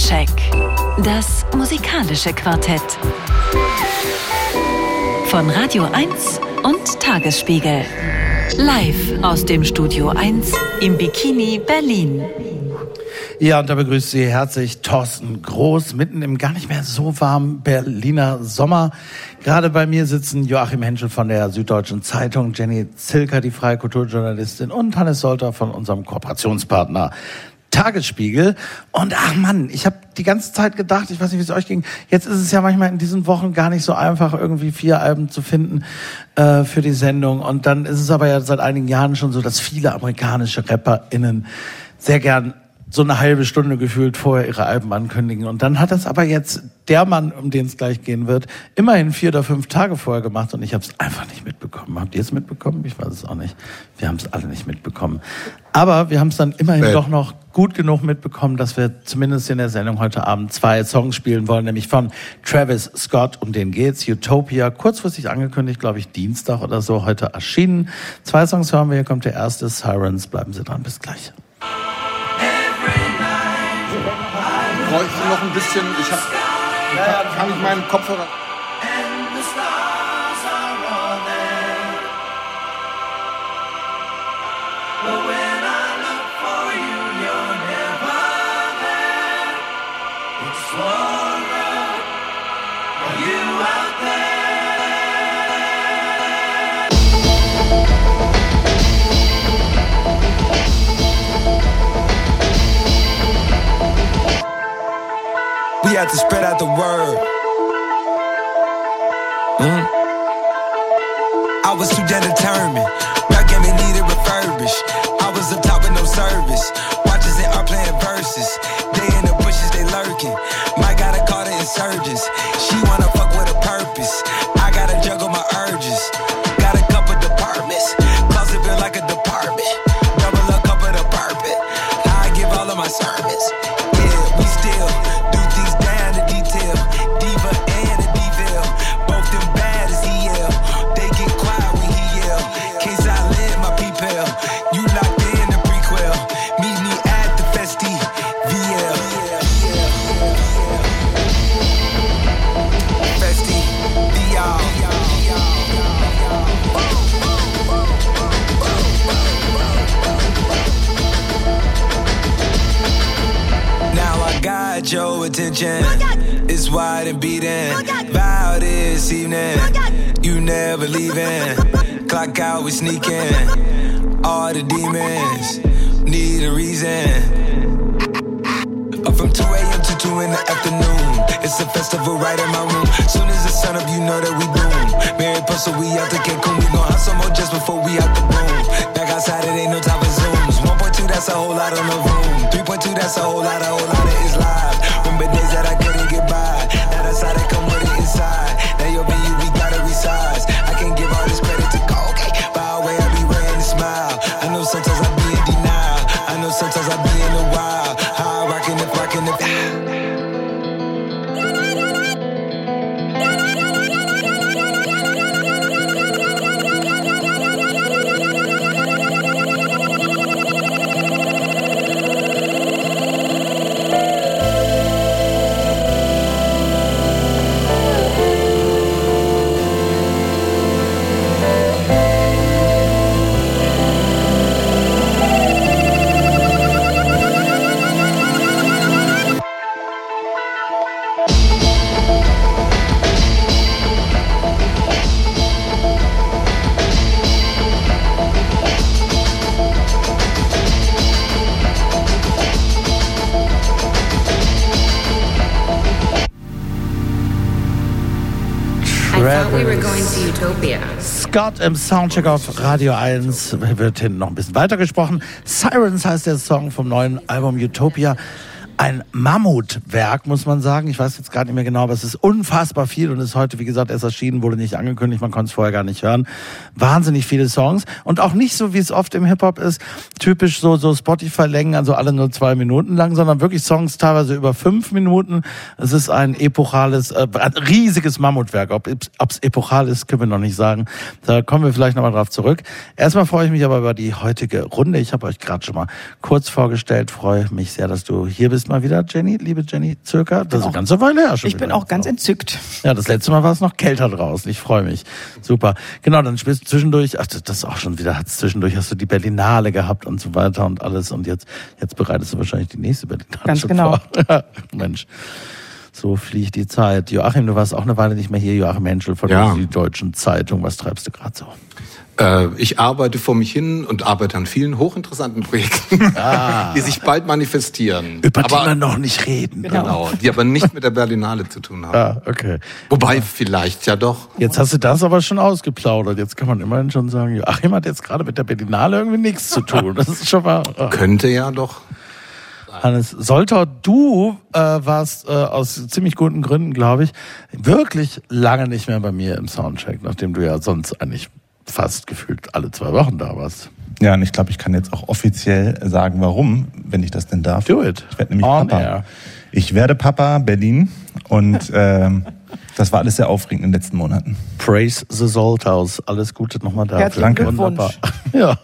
Soundcheck. Das musikalische Quartett. Von Radio 1 und Tagesspiegel. Live aus dem Studio 1 im Bikini Berlin. Ja, und da begrüßt Sie herzlich Thorsten Groß, mitten im gar nicht mehr so warmen Berliner Sommer. Gerade bei mir sitzen Joachim Henschel von der Süddeutschen Zeitung, Jenny Zilker, die freie Kulturjournalistin und Hannes Solter von unserem Kooperationspartner Tagesspiegel. Und ach Mann, ich habe die ganze Zeit gedacht, ich weiß nicht, wie es euch ging, jetzt ist es ja manchmal in diesen Wochen gar nicht so einfach, irgendwie vier Alben zu finden äh, für die Sendung. Und dann ist es aber ja seit einigen Jahren schon so, dass viele amerikanische RapperInnen sehr gern so eine halbe Stunde gefühlt vorher ihre Alben ankündigen. Und dann hat das aber jetzt der Mann, um den es gleich gehen wird, immerhin vier oder fünf Tage vorher gemacht und ich habe es einfach nicht mitbekommen. Habt ihr es mitbekommen? Ich weiß es auch nicht. Wir haben es alle nicht mitbekommen. Aber wir haben es dann immerhin äh. doch noch gut genug mitbekommen, dass wir zumindest in der Sendung heute Abend zwei Songs spielen wollen, nämlich von Travis Scott, um den geht's, Utopia, kurzfristig angekündigt, glaube ich, Dienstag oder so, heute erschienen. Zwei Songs hören wir, hier kommt der erste, Sirens, bleiben Sie dran, bis gleich bräuchte noch ein bisschen. Ich habe. Kann, kann ich meinen Kopfhörer. We had to spread out the word. Mm. I was too damn determined. It's wide and beating. Vow this evening. You never leaving. Clock out, we sneaking. All the demons need a reason. Up from 2 a.m. to 2 in the afternoon. It's a festival right in my room. Soon as the sun up, you know that we doom. Mary Puzzle, we out to Cancun. We gon' have some more just before we out the boom. Back outside, it ain't no time for zooms. 1.2, that's a whole lot on the room. 3.2, that's a whole lot, a whole lot of is live. Remember days that I couldn't get by. Now that's how they come with it inside. Now your venue, we gotta resize. I can't give all this credit to go. By the way, I be wearing a smile. I know sometimes I be in denial. I know sometimes I be in the wild. How I rockin' if rockin' if. Scott im Soundcheck auf Radio 1 wird hinten noch ein bisschen weitergesprochen. Sirens heißt der Song vom neuen Album Utopia. Ein Mammutwerk, muss man sagen. Ich weiß jetzt gar nicht mehr genau, aber es ist unfassbar viel und ist heute, wie gesagt, erst erschienen, wurde nicht angekündigt, man konnte es vorher gar nicht hören. Wahnsinnig viele Songs und auch nicht so, wie es oft im Hip-Hop ist, typisch so, so Spotify-Längen, also alle nur zwei Minuten lang, sondern wirklich Songs teilweise über fünf Minuten. Es ist ein epochales, äh, ein riesiges Mammutwerk. Ob es epochal ist, können wir noch nicht sagen. Da kommen wir vielleicht nochmal drauf zurück. Erstmal freue ich mich aber über die heutige Runde. Ich habe euch gerade schon mal kurz vorgestellt, freue mich sehr, dass du hier bist. Mal wieder, Jenny, liebe Jenny Zirka. Das ist eine ganze Weile her schon. Ich bin auch ganz entzückt. Ja, das letzte Mal war es noch kälter draußen. Ich freue mich. Super. Genau, dann spielst du zwischendurch, ach, das ist auch schon wieder, zwischendurch hast du die Berlinale gehabt und so weiter und alles. Und jetzt, jetzt bereitest du wahrscheinlich die nächste Berlinale Ganz genau. vor. Mensch. So fliegt die Zeit. Joachim, du warst auch eine Weile nicht mehr hier. Joachim Henschel von Ja. der Süddeutschen Zeitung. Was treibst du gerade so? Äh, ich arbeite vor mich hin und arbeite an vielen hochinteressanten Projekten, die sich bald manifestieren. Über die aber, man noch nicht reden. genau, die aber nicht mit der Berlinale zu tun haben. Ah, okay. Wobei vielleicht ja doch. Jetzt hast du das aber schon ausgeplaudert. Jetzt kann man immerhin schon sagen, Joachim hat jetzt gerade mit der Berlinale irgendwie nichts zu tun. Das ist schon mal. ah. Könnte ja doch. Hannes Soltau, du äh, warst äh, aus ziemlich guten Gründen, glaube ich, wirklich lange nicht mehr bei mir im Soundcheck, nachdem du ja sonst eigentlich fast gefühlt alle zwei Wochen da warst. Ja, und ich glaube, ich kann jetzt auch offiziell sagen, warum, wenn ich das denn darf. Do it. Ich werde nämlich On Papa. air. Ich werde Papa, Berlin. Und ähm, das war alles sehr aufregend in den letzten Monaten. Praise the Soltaus. Alles Gute nochmal dafür. Herzlichen Wunderbar. Ja.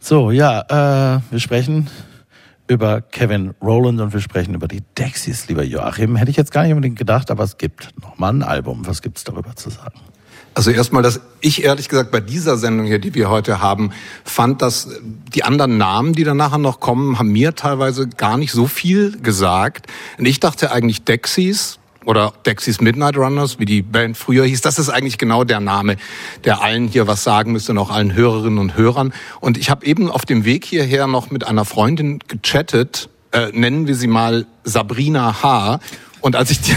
So, ja, äh, wir sprechen über Kevin Rowland und wir sprechen über die Dexys, lieber Joachim. Hätte ich jetzt gar nicht unbedingt gedacht, aber es gibt nochmal ein Album. Was gibt's darüber zu sagen? Also erstmal, dass ich ehrlich gesagt bei dieser Sendung hier, die wir heute haben, fand, dass die anderen Namen, die dann nachher noch kommen, haben mir teilweise gar nicht so viel gesagt. Und ich dachte eigentlich Dexys oder Dexys Midnight Runners, wie die Band früher hieß. Das ist eigentlich genau der Name, der allen hier was sagen müsste und auch allen Hörerinnen und Hörern. Und ich habe eben auf dem Weg hierher noch mit einer Freundin gechattet, äh, nennen wir sie mal Sabrina H., und als ich die,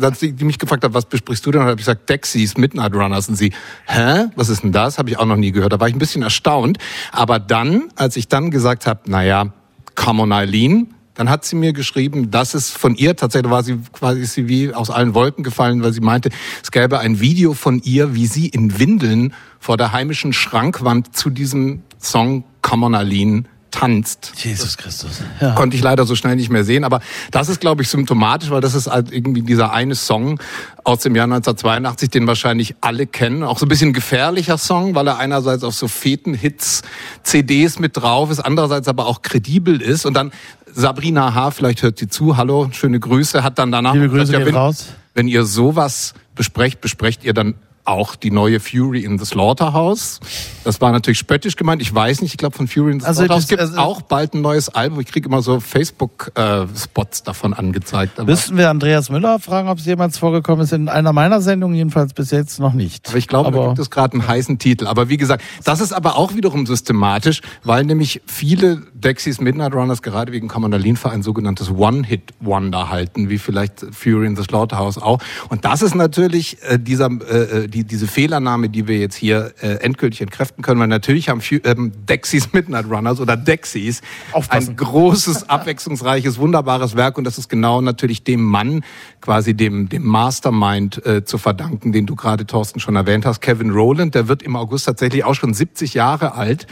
als die mich gefragt hat, was besprichst du denn, habe ich gesagt, Dexys, Midnight Runners. Und sie, hä, was ist denn das? Habe ich auch noch nie gehört. Da war ich ein bisschen erstaunt. Aber dann, als ich dann gesagt habe, naja, come on Eileen, dann hat sie mir geschrieben, dass es von ihr, tatsächlich war sie quasi sie wie aus allen Wolken gefallen, weil sie meinte, es gäbe ein Video von ihr, wie sie in Windeln vor der heimischen Schrankwand zu diesem Song Come on Eileen tanzt. Jesus Christus. Ja. Konnte ich leider so schnell nicht mehr sehen, aber das ist, glaube ich, symptomatisch, weil das ist halt irgendwie dieser eine Song aus dem Jahr 1982, den wahrscheinlich alle kennen. Auch so ein bisschen gefährlicher Song, weil er einerseits auf so Feten-Hits, CDs mit drauf ist, andererseits aber auch kredibel ist. Und dann Sabrina H., vielleicht hört sie zu, hallo, schöne Grüße, hat dann danach Liebe gesagt, Grüße ja, gehen wenn, raus. wenn ihr sowas besprecht, besprecht ihr dann auch die neue Fury in the Slaughterhouse. Das war natürlich spöttisch gemeint. Ich weiß nicht, ich glaube von Fury in the Also Slaughterhouse gibt also- auch bald ein neues Album. Ich kriege immer so Facebook-Spots davon angezeigt. Aber, Müssten wir Andreas Müller fragen, ob es jemals vorgekommen ist. In einer meiner Sendungen jedenfalls bis jetzt noch nicht. aber ich glaube, da gibt es gerade einen heißen Titel. Aber wie gesagt, das ist aber auch wiederum systematisch, weil nämlich viele Dexys Midnight Runners gerade wegen Kommandalin-Verein ein sogenanntes One-Hit-Wonder halten, wie vielleicht Fury in the Slaughterhouse auch. Und das ist natürlich äh, dieser, äh, die, diese Fehlernahme, die wir jetzt hier äh, endgültig entkräften können, weil natürlich haben ähm, Dexys Midnight Runners oder Dexys Aufpassen. ein großes, abwechslungsreiches, wunderbares Werk und das ist genau natürlich dem Mann, quasi dem, dem Mastermind äh, zu verdanken, den du gerade, Thorsten, schon erwähnt hast, Kevin Rowland, der wird im August tatsächlich auch schon 70 Jahre alt.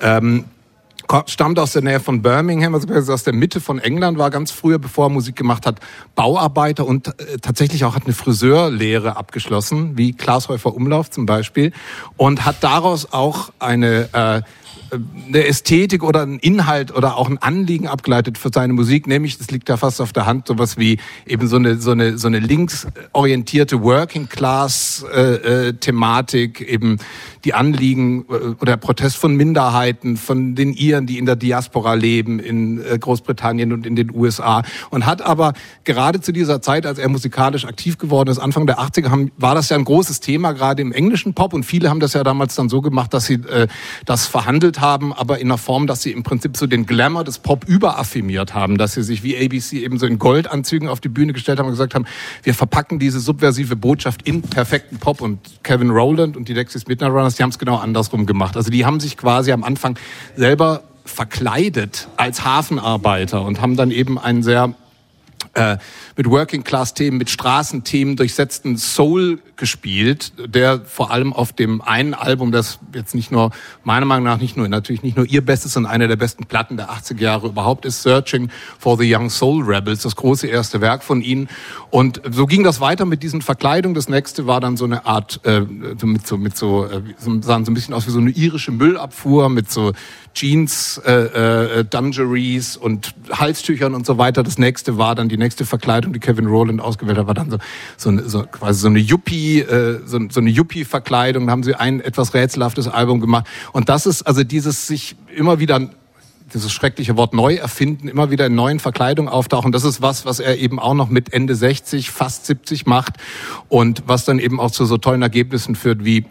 Ähm, stammt aus der Nähe von Birmingham, also aus der Mitte von England, war ganz früher, bevor er Musik gemacht hat, Bauarbeiter und äh, tatsächlich auch hat eine Friseurlehre abgeschlossen, wie Klaas Häufer Umlauf zum Beispiel, und hat daraus auch eine äh, eine Ästhetik oder einen Inhalt oder auch ein Anliegen abgeleitet für seine Musik, nämlich, das liegt da fast auf der Hand, sowas wie eben so eine, so eine, so eine linksorientierte Working Class äh, äh, eben die Anliegen äh, oder Protest von Minderheiten, von den Iren, die in der Diaspora leben, in äh, Großbritannien und in den USA. Und hat aber gerade zu dieser Zeit, als er musikalisch aktiv geworden ist, Anfang der 80er, haben, war das ja ein großes Thema, gerade im englischen Pop. Und viele haben das ja damals dann so gemacht, dass sie äh, das verhandelt haben, aber in einer Form, dass sie im Prinzip so den Glamour des Pop überaffirmiert haben, dass sie sich wie ABC eben so in Goldanzügen auf die Bühne gestellt haben und gesagt haben, wir verpacken diese subversive Botschaft in perfekten Pop. Und Kevin Rowland und die Dexys Midnight Runners, die haben es genau andersrum gemacht. Also die haben sich quasi am Anfang selber verkleidet als Hafenarbeiter und haben dann eben einen sehr äh, mit Working-Class-Themen, mit Straßenthemen durchsetzten Soul gespielt, der vor allem auf dem einen Album, das jetzt nicht nur, meiner Meinung nach nicht nur, natürlich nicht nur ihr Bestes, sondern einer der besten Platten der 80er Jahre überhaupt ist, Searching for the Young Soul Rebels, das große erste Werk von ihnen. Und so ging das weiter mit diesen Verkleidungen. Das nächste war dann so eine Art, äh, mit so, mit so, äh, sahen so ein bisschen aus wie so eine irische Müllabfuhr mit so Jeans, äh, äh, Dungarees und Halstüchern und so weiter. Das nächste war dann die nächste Verkleidung, die Kevin Rowland ausgewählt hat, war dann so, so, so quasi so eine Yuppie, äh, so, so eine Yuppie-Verkleidung. Da haben sie ein etwas rätselhaftes Album gemacht. Und das ist also dieses sich immer wieder dieses schreckliche Wort neu erfinden, immer wieder in neuen Verkleidungen auftauchen. Das ist was, was er eben auch noch mit Ende 60, fast 70 macht und was dann eben auch zu so tollen Ergebnissen führt wie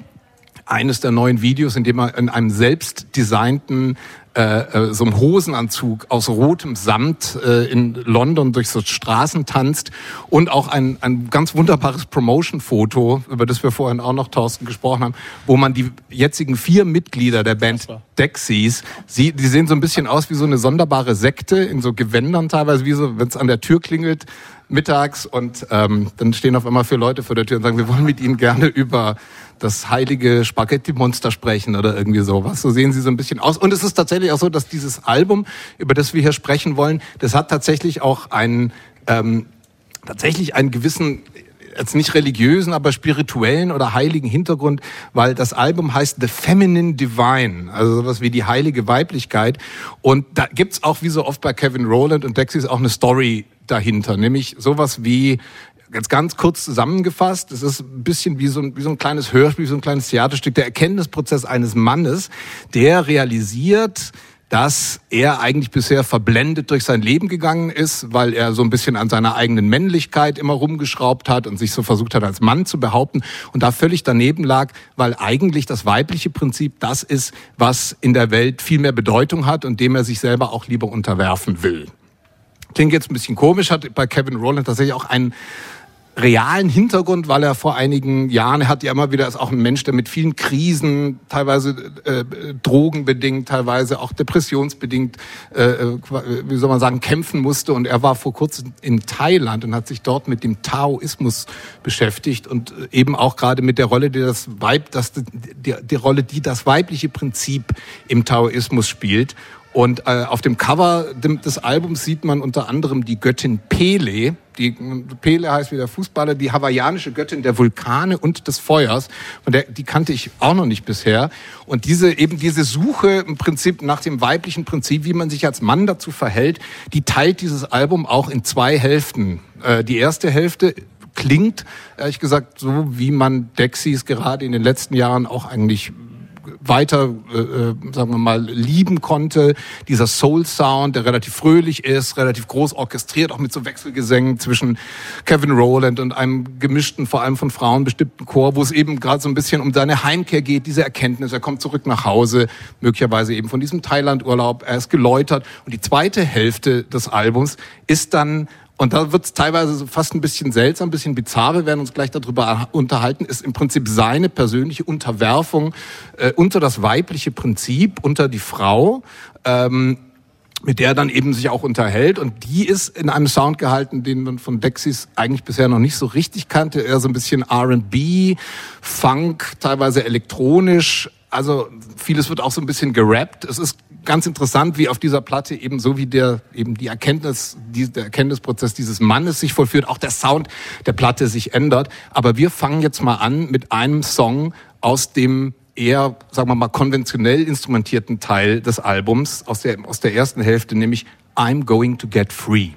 eines der neuen Videos, in dem er in einem selbst designten äh, äh, so einem Hosenanzug aus rotem Samt äh, in London durch so Straßen tanzt und auch ein, ein ganz wunderbares Promotion-Foto, über das wir vorhin auch noch, Thorsten, gesprochen haben, wo man die jetzigen vier Mitglieder der Band Dexys, sie, die sehen so ein bisschen aus wie so eine sonderbare Sekte in so Gewändern teilweise, wie so, wenn es an der Tür klingelt, mittags und ähm, dann stehen auf einmal vier Leute vor der Tür und sagen, wir wollen mit Ihnen gerne über das heilige Spaghetti-Monster sprechen oder irgendwie sowas. So sehen sie so ein bisschen aus. Und es ist tatsächlich auch so, dass dieses Album, über das wir hier sprechen wollen, das hat tatsächlich auch einen, ähm, tatsächlich einen gewissen jetzt nicht religiösen, aber spirituellen oder heiligen Hintergrund, weil das Album heißt The Feminine Divine, also sowas wie die heilige Weiblichkeit. Und da gibt's auch, wie so oft bei Kevin Rowland und Dexys, auch eine Story dahinter, nämlich sowas wie Jetzt ganz kurz zusammengefasst, es ist ein bisschen wie so ein, wie so ein kleines Hörspiel, wie so ein kleines Theaterstück, der Erkenntnisprozess eines Mannes, der realisiert, dass er eigentlich bisher verblendet durch sein Leben gegangen ist, weil er so ein bisschen an seiner eigenen Männlichkeit immer rumgeschraubt hat und sich so versucht hat, als Mann zu behaupten und da völlig daneben lag, weil eigentlich das weibliche Prinzip das ist, was in der Welt viel mehr Bedeutung hat und dem er sich selber auch lieber unterwerfen will. Klingt jetzt ein bisschen komisch, hat bei Kevin Rowland tatsächlich auch einen realen Hintergrund, weil er vor einigen Jahren, er hat ja immer wieder, ist auch ein Mensch, der mit vielen Krisen, teilweise äh, drogenbedingt, teilweise auch depressionsbedingt, äh, äh, wie soll man sagen, kämpfen musste. Und er war vor kurzem in Thailand und hat sich dort mit dem Taoismus beschäftigt und äh, eben auch gerade mit der Rolle, die das Weib, das, die, die Rolle, die das weibliche Prinzip im Taoismus spielt. Und äh, auf dem Cover des Albums sieht man unter anderem die Göttin Pele. Die Pele heißt wie der Fußballer, die hawaiianische Göttin der Vulkane und des Feuers. Und der, die kannte ich auch noch nicht bisher. Und diese eben diese Suche im Prinzip nach dem weiblichen Prinzip, wie man sich als Mann dazu verhält, die teilt dieses Album auch in zwei Hälften. Äh, die erste Hälfte klingt, ehrlich gesagt, so wie man Dexys gerade in den letzten Jahren auch eigentlich weiter, äh, äh, sagen wir mal, lieben konnte. Dieser Soul-Sound, der relativ fröhlich ist, relativ groß orchestriert, auch mit so Wechselgesängen zwischen Kevin Rowland und einem gemischten, vor allem von Frauen bestimmten Chor, wo es eben gerade so ein bisschen um seine Heimkehr geht, diese Erkenntnis. Er kommt zurück nach Hause, möglicherweise eben von diesem Thailand-Urlaub. Er ist geläutert. Und die zweite Hälfte des Albums ist dann und da wird es teilweise so fast ein bisschen seltsam, ein bisschen bizarr, wir werden uns gleich darüber unterhalten, ist im Prinzip seine persönliche Unterwerfung äh, unter das weibliche Prinzip, unter die Frau. Ähm, mit der er dann eben sich auch unterhält. Und die ist in einem Sound gehalten, den man von Dexys eigentlich bisher noch nicht so richtig kannte. Eher so ein bisschen R&B, Funk, teilweise elektronisch. Also vieles wird auch so ein bisschen gerappt. Es ist ganz interessant, wie auf dieser Platte eben so wie der eben die Erkenntnis, die, der Erkenntnisprozess dieses Mannes sich vollführt, auch der Sound der Platte sich ändert. Aber wir fangen jetzt mal an mit einem Song aus dem eher, sagen wir mal, konventionell instrumentierten Teil des Albums, aus der, aus der ersten Hälfte, nämlich I'm Going to Get Free.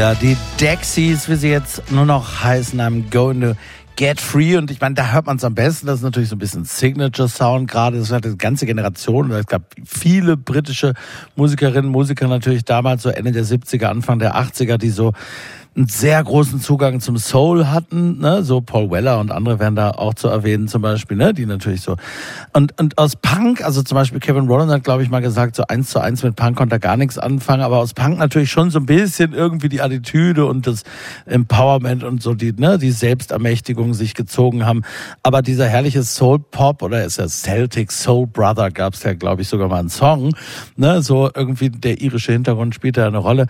Ja, die Dexies, wie sie jetzt nur noch heißen, I'm going to get free. Und ich meine, da hört man es am besten. Das ist natürlich so ein bisschen Signature-Sound gerade. Das hat eine ganze Generation. Es gab viele britische Musikerinnen, Musiker natürlich damals, so Ende der 70er, Anfang der 80er, die so einen sehr großen Zugang zum Soul hatten, ne? so Paul Weller und andere werden da auch zu erwähnen zum Beispiel, ne? die natürlich so. Und, und aus Punk, also zum Beispiel Kevin Rowland hat, glaube ich, mal gesagt, so eins zu eins mit Punk konnte er gar nichts anfangen, aber aus Punk natürlich schon so ein bisschen irgendwie die Attitüde und das Empowerment und so die, ne, die Selbstermächtigung sich gezogen haben. Aber dieser herrliche Soul Pop oder ist ja Celtic Soul Brother, gab es ja, glaube ich, sogar mal einen Song, ne, so irgendwie der irische Hintergrund spielt da eine Rolle.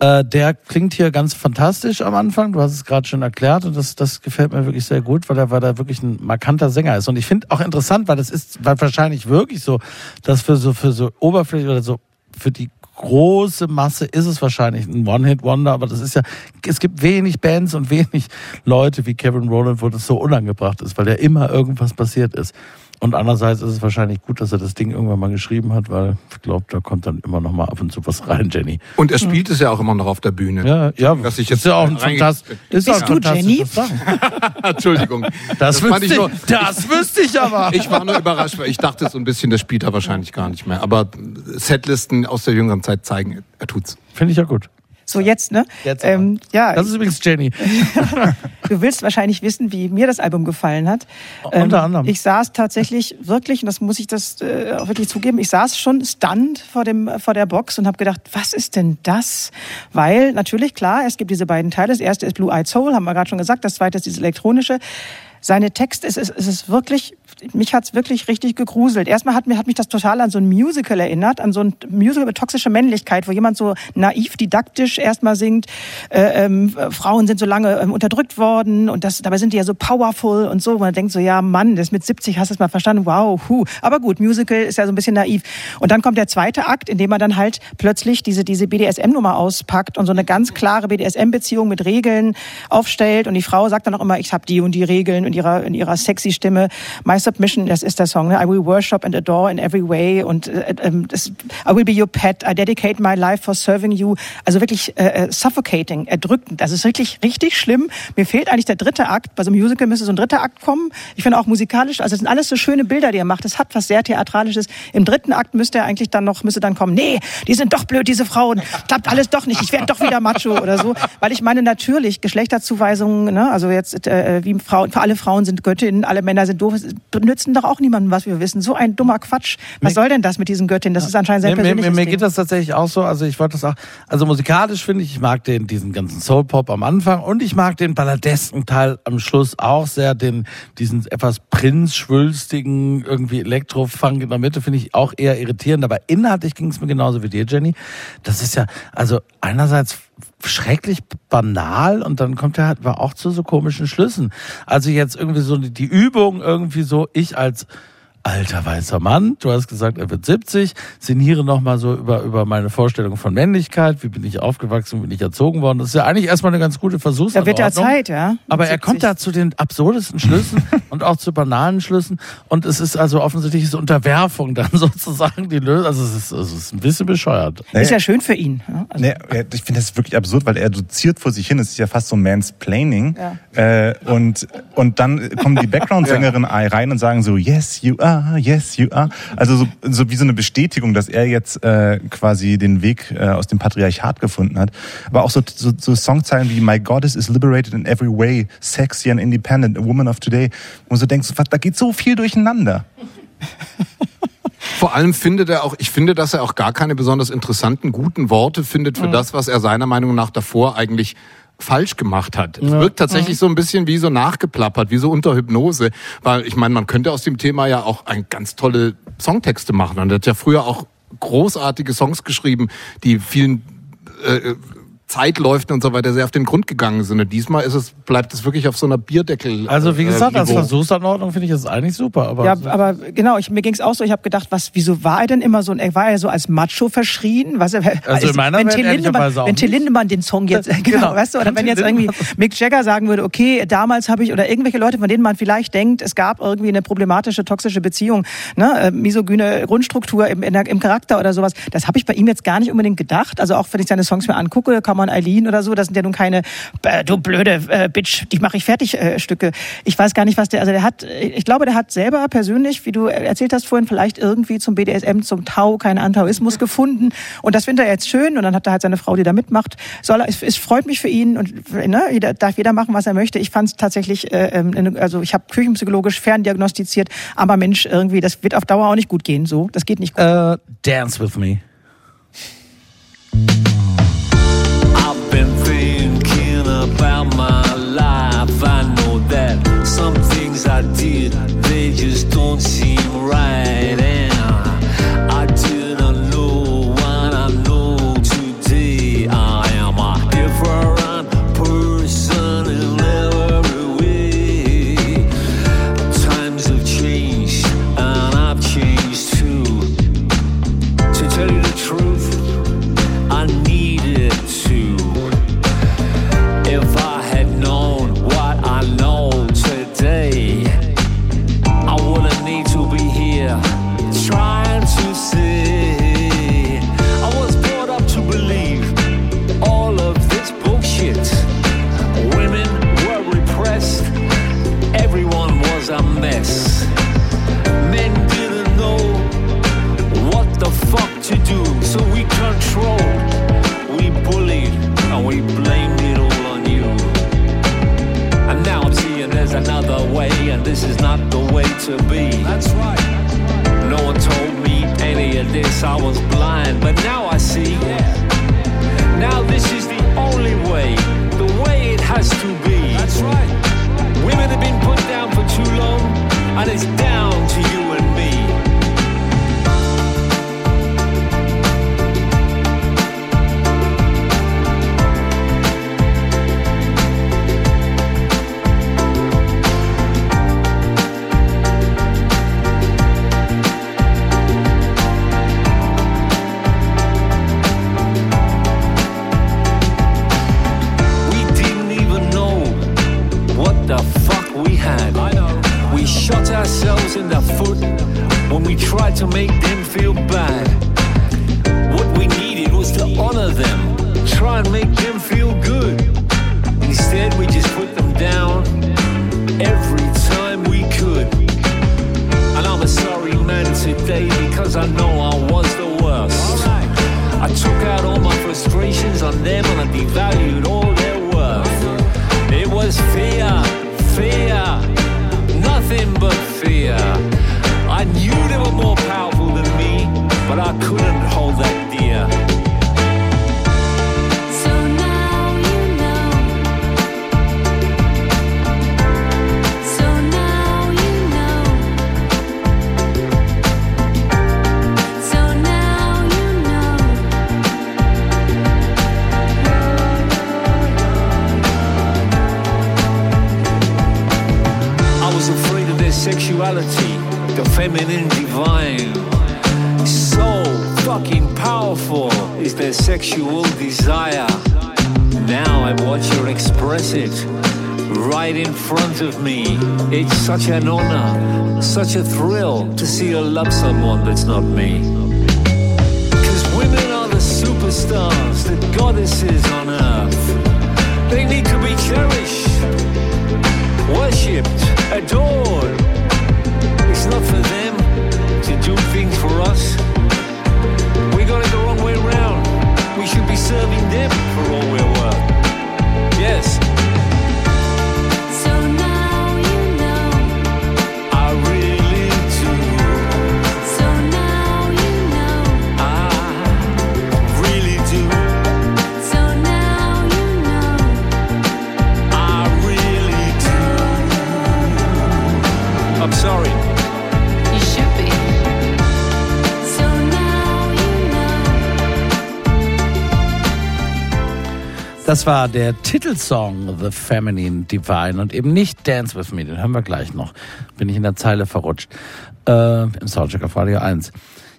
Äh, der klingt hier ganz fantastisch am Anfang. Du hast es gerade schon erklärt und das, das gefällt mir wirklich sehr gut, weil er, weil er wirklich ein markanter Sänger ist. Und ich finde auch interessant, weil das ist weil wahrscheinlich wirklich so, dass für so für so Oberfläche oder so für die große Masse ist es wahrscheinlich ein One-Hit-Wonder, aber das ist ja, es gibt wenig Bands und wenig Leute wie Kevin Rowland, wo das so unangebracht ist, weil ja immer irgendwas passiert ist. Und andererseits ist es wahrscheinlich gut, dass er das Ding irgendwann mal geschrieben hat, weil ich glaube, da kommt dann immer noch mal ab und zu was rein, Jenny. Und er spielt es ja auch immer noch auf der Bühne. Ja, ja, Dass ich ist jetzt ja auch ein fantastisch, ist auch ein du Jenny? Entschuldigung. Das, fand wüsste ich, nur- das wüsste ich aber. Ich war nur überrascht, weil ich dachte so ein bisschen, das spielt er wahrscheinlich gar nicht mehr. Aber Setlisten aus der jüngeren Zeit zeigen, er tut's. Finde ich ja gut. So jetzt, ne? Jetzt ähm, ja, Das ist übrigens Jenny. du willst wahrscheinlich wissen, wie mir das Album gefallen hat. Ähm, Unter anderem. Ich saß tatsächlich wirklich, und das muss ich das äh, auch wirklich zugeben, ich saß schon stunned vor dem vor der Box und habe gedacht, was ist denn das? Weil natürlich klar, es gibt diese beiden Teile. Das erste ist Blue Eyed Soul, haben wir gerade schon gesagt. Das zweite ist dieses elektronische. Seine Texte, es ist, es ist wirklich, mich hat's wirklich richtig gegruselt. Erstmal hat, mir, hat mich das total an so ein Musical erinnert, an so ein Musical über toxische Männlichkeit, wo jemand so naiv, didaktisch erstmal singt, äh, ähm, Frauen sind so lange ähm, unterdrückt worden und das, dabei sind die ja so powerful und so. Man denkt so, ja Mann, das mit 70 hast du es mal verstanden, wow, hu. Aber gut, Musical ist ja so ein bisschen naiv. Und dann kommt der zweite Akt, in dem man dann halt plötzlich diese, diese BDSM-Nummer auspackt und so eine ganz klare BDSM-Beziehung mit Regeln aufstellt und die Frau sagt dann auch immer, ich habe die und die Regeln in ihrer, in ihrer sexy Stimme. My Submission, das ist der Song, ne? I will worship and adore in every way und äh, ähm, das, I will be your pet, I dedicate my life for serving you. Also wirklich äh, äh, suffocating, erdrückend. Das ist wirklich richtig schlimm. Mir fehlt eigentlich der dritte Akt. Bei so einem Musical müsste so ein dritter Akt kommen. Ich finde auch musikalisch, also es sind alles so schöne Bilder, die er macht. Es hat was sehr Theatralisches. Im dritten Akt müsste er eigentlich dann noch, müsste dann kommen, nee, die sind doch blöd, diese Frauen. Klappt alles doch nicht. Ich werde doch wieder Macho oder so. Weil ich meine, natürlich, Geschlechterzuweisungen, ne, also jetzt äh, wie Frauen, für alle Frauen sind Göttinnen, alle Männer sind doof. Nützen doch auch niemandem, was wir wissen. So ein dummer Quatsch. Was soll denn das mit diesen Göttinnen? Das ist anscheinend sein mir, persönliches mir, mir geht das tatsächlich auch so. Also ich wollte das auch, also musikalisch finde ich, ich mag den, diesen ganzen Soul Pop am Anfang und ich mag den balladesken Teil am Schluss auch sehr, den, diesen etwas prinzschwülstigen, irgendwie Elektrofunk in der Mitte finde ich auch eher irritierend, aber inhaltlich ging es mir genauso wie dir, Jenny. Das ist ja, also einerseits schrecklich banal und dann kommt er halt auch zu so komischen Schlüssen. Also jetzt irgendwie so die Übung irgendwie so, ich als alter weißer Mann, du hast gesagt, er wird 70, sinniere nochmal so über, über meine Vorstellung von Männlichkeit, wie bin ich aufgewachsen, wie bin ich erzogen worden. Das ist ja eigentlich erstmal eine ganz gute Da Versuchsanordnung. wird ja Zeit, ja. Aber er 70. kommt da zu den absurdesten Schlüssen und auch zu banalen Schlüssen. Und es ist also offensichtlich so Unterwerfung dann sozusagen die Lösung. Also es ist, es ist ein bisschen bescheuert. Ist ja schön für ihn. Ja? Also, Nee, ja, ich finde das wirklich absurd, weil er doziert vor sich hin. Es ist ja fast so Mansplaining. Ja. Äh, und, und dann kommen die Background-Sängerinnen rein und sagen so, yes, you are, yes, you are. Also so, so wie so eine Bestätigung, dass er jetzt äh, quasi den Weg äh, aus dem Patriarchat gefunden hat. Aber auch so, so, so Songzeilen wie My Goddess is liberated in every way, sexy and independent, a woman of today. Wo du so denkst, was, da geht so viel durcheinander. Vor allem findet er auch, ich finde, dass er auch gar keine besonders interessanten, guten Worte findet für das, was er seiner Meinung nach davor eigentlich falsch gemacht hat. Es wirkt tatsächlich so ein bisschen wie so nachgeplappert, wie so unter Hypnose, weil ich meine, man könnte aus dem Thema ja auch ein ganz tolle Songtexte machen. Und er hat ja früher auch großartige Songs geschrieben, die vielen äh, Zeitläufen und so weiter sehr auf den Grund gegangen sind. Und diesmal ist es, bleibt es wirklich auf so einer Bierdeckel. Also wie äh, gesagt, als Niveau. Versuchsanordnung finde ich das eigentlich super. Aber Ja, aber genau, ich, mir ging's auch so. Ich habe gedacht, was, wieso war er denn immer so? Er war ja so als Macho verschrien. Was er, Also in meiner wenn Welt Lindemann, wenn Till. Lindemann den Song jetzt, genau, Genau. weißt du, oder wenn jetzt irgendwie. Mick Jagger sagen würde, okay, damals habe ich oder irgendwelche Leute, von denen man vielleicht denkt, es gab irgendwie eine problematische toxische Beziehung, ne, äh, misogyne Grundstruktur im, in der, im Charakter oder sowas. Das habe ich bei ihm jetzt gar nicht unbedingt gedacht. Also auch wenn ich seine Songs mir angucke, kann man Eileen oder so, das sind ja nun keine äh, du blöde äh, Bitch, die mache ich fertig äh, Stücke. Ich weiß gar nicht, was der, also der hat, ich glaube, der hat selber persönlich, wie du erzählt hast vorhin, vielleicht irgendwie zum BDSM, zum Tau, keinen Antaoismus gefunden. Und das findet er jetzt schön. Und dann hat er halt seine Frau, die da mitmacht. Soll er, es, es freut mich für ihn und ne, jeder, darf jeder machen, was er möchte. Ich fand es tatsächlich, äh, ähm, also ich habe küchenpsychologisch ferndiagnostiziert, aber Mensch, irgendwie, das wird auf Dauer auch nicht gut gehen. So, das geht nicht gut. äh, Dance with me. My life. I know that some things I did, they just don't seem right. Eh? Mess. Men didn't know what the fuck to do. So we controlled, we bullied, and we blamed it all on you. And now I'm seeing there's another way, and this is not the way to be. That's right. No one told me any of this, I was blind, but now I see. Now this is the only way, the way it has to be. That's right. Women have been put down for too long, and it's down to you shot ourselves in the foot when we tried to make them feel bad. What we needed was to honor them, try and make them feel good. Instead, we just put them down such an honor, such a thrill to see her love someone that's not me. Cause women are the superstars, the goddesses on earth. They need to be cherished worshipped, adored. It's not for them to do things for us. Das war der Titelsong The Feminine Divine und eben nicht Dance With Me, den hören wir gleich noch. Bin ich in der Zeile verrutscht. Äh, Im Soundcheck auf Radio 1.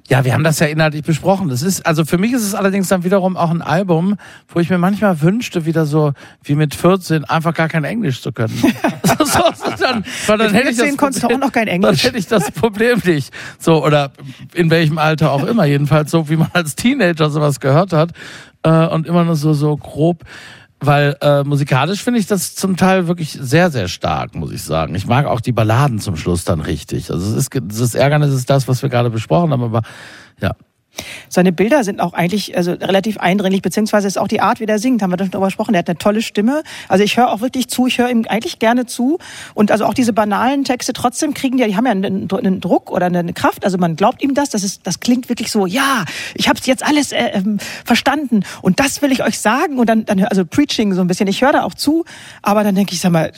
Ja, wir haben das ja inhaltlich besprochen. Das ist, also für mich ist es allerdings dann wiederum auch ein Album, wo ich mir manchmal wünschte, wieder so wie mit 14 einfach gar kein Englisch zu können. so, so, dann, weil dann hätte ich 14 das konntest du auch noch kein Englisch. Dann hätte ich das Problem nicht. So, oder in welchem Alter auch immer, jedenfalls so, wie man als Teenager sowas gehört hat. Äh, und immer nur so, so grob. Weil äh, musikalisch finde ich das zum Teil wirklich sehr, sehr stark, muss ich sagen. Ich mag auch die Balladen zum Schluss dann richtig. Also es ist das Ärgernis ist das, was wir gerade besprochen haben, aber ja. Seine Bilder sind auch eigentlich also relativ eindringlich, beziehungsweise ist auch die Art, wie der singt, haben wir darüber gesprochen. Er hat eine tolle Stimme. Also ich höre auch wirklich zu, ich höre ihm eigentlich gerne zu. Und also auch diese banalen Texte trotzdem kriegen die, die haben ja einen, einen Druck oder eine Kraft. Also man glaubt ihm das, das, ist, das klingt wirklich so, ja, ich habe jetzt alles äh, ähm, verstanden und das will ich euch sagen. Und dann, dann also Preaching so ein bisschen, ich höre da auch zu, aber dann denke ich, sag mal,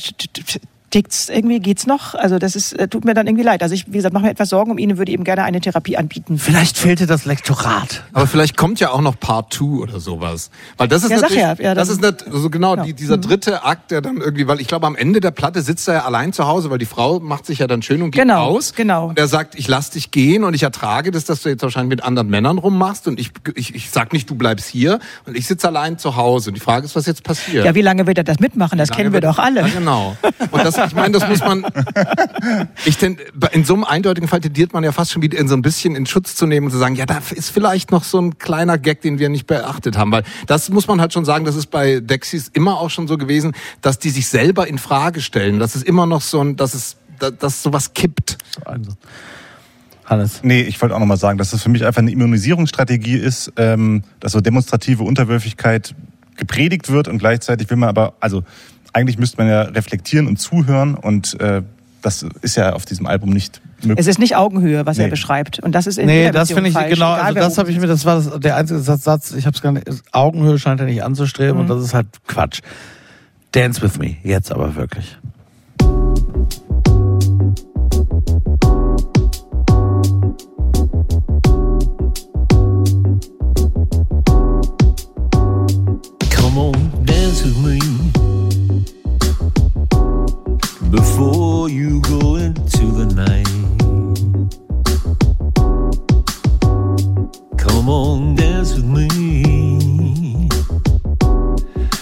tickt's irgendwie, geht's noch? Also das ist, äh, tut mir dann irgendwie leid. Also ich, wie gesagt, mache mir etwas Sorgen um ihn und würde ihm gerne eine Therapie anbieten. Vielleicht fehlte das Lektorat. Aber vielleicht kommt ja auch noch Part 2 oder sowas. Weil das ist Ja, sag natürlich, ja, ja, das ist nicht, also genau, Genau. Die, dieser dritte Akt, der dann irgendwie, weil ich glaube, am Ende der Platte sitzt er ja allein zu Hause, weil die Frau macht sich ja dann schön und geht Genau, aus. genau. Und er sagt, ich lass dich gehen und ich ertrage das, dass du jetzt wahrscheinlich mit anderen Männern rummachst und ich, ich, ich sag nicht, du bleibst hier und ich sitze allein zu Hause. Und die Frage ist, was jetzt passiert. Ja, wie lange wird er das mitmachen? Das kennen wir doch alle. Ja, genau. Und das, ich meine, das muss man. Ich ten, in so einem eindeutigen Fall tendiert man ja fast schon wieder in so ein bisschen in Schutz zu nehmen und zu sagen, ja, da ist vielleicht noch so ein kleiner Gag, den wir nicht beachtet haben. Weil das muss man halt schon sagen, das ist bei Dexys immer auch schon so gewesen, dass die sich selber in Frage stellen. Das ist immer noch so ein, dass es, dass, dass sowas kippt. Also, Hannes. Nee, ich wollte auch nochmal sagen, dass das für mich einfach eine Immunisierungsstrategie ist, ähm, dass so demonstrative Unterwürfigkeit gepredigt wird und gleichzeitig will man aber, also eigentlich müsste man ja reflektieren und zuhören und äh, das ist ja auf diesem Album nicht möglich. Es ist nicht Augenhöhe, was er Nee. beschreibt. Und das ist in Nee, das finde ich falsch, genau, egal also das habe ich mir, das war das, der einzige Satz, Satz ich habe es gar nicht, Augenhöhe scheint er nicht anzustreben und das ist halt Quatsch. Dance with me, jetzt aber wirklich. Before you go into the night. Come on, dance with me.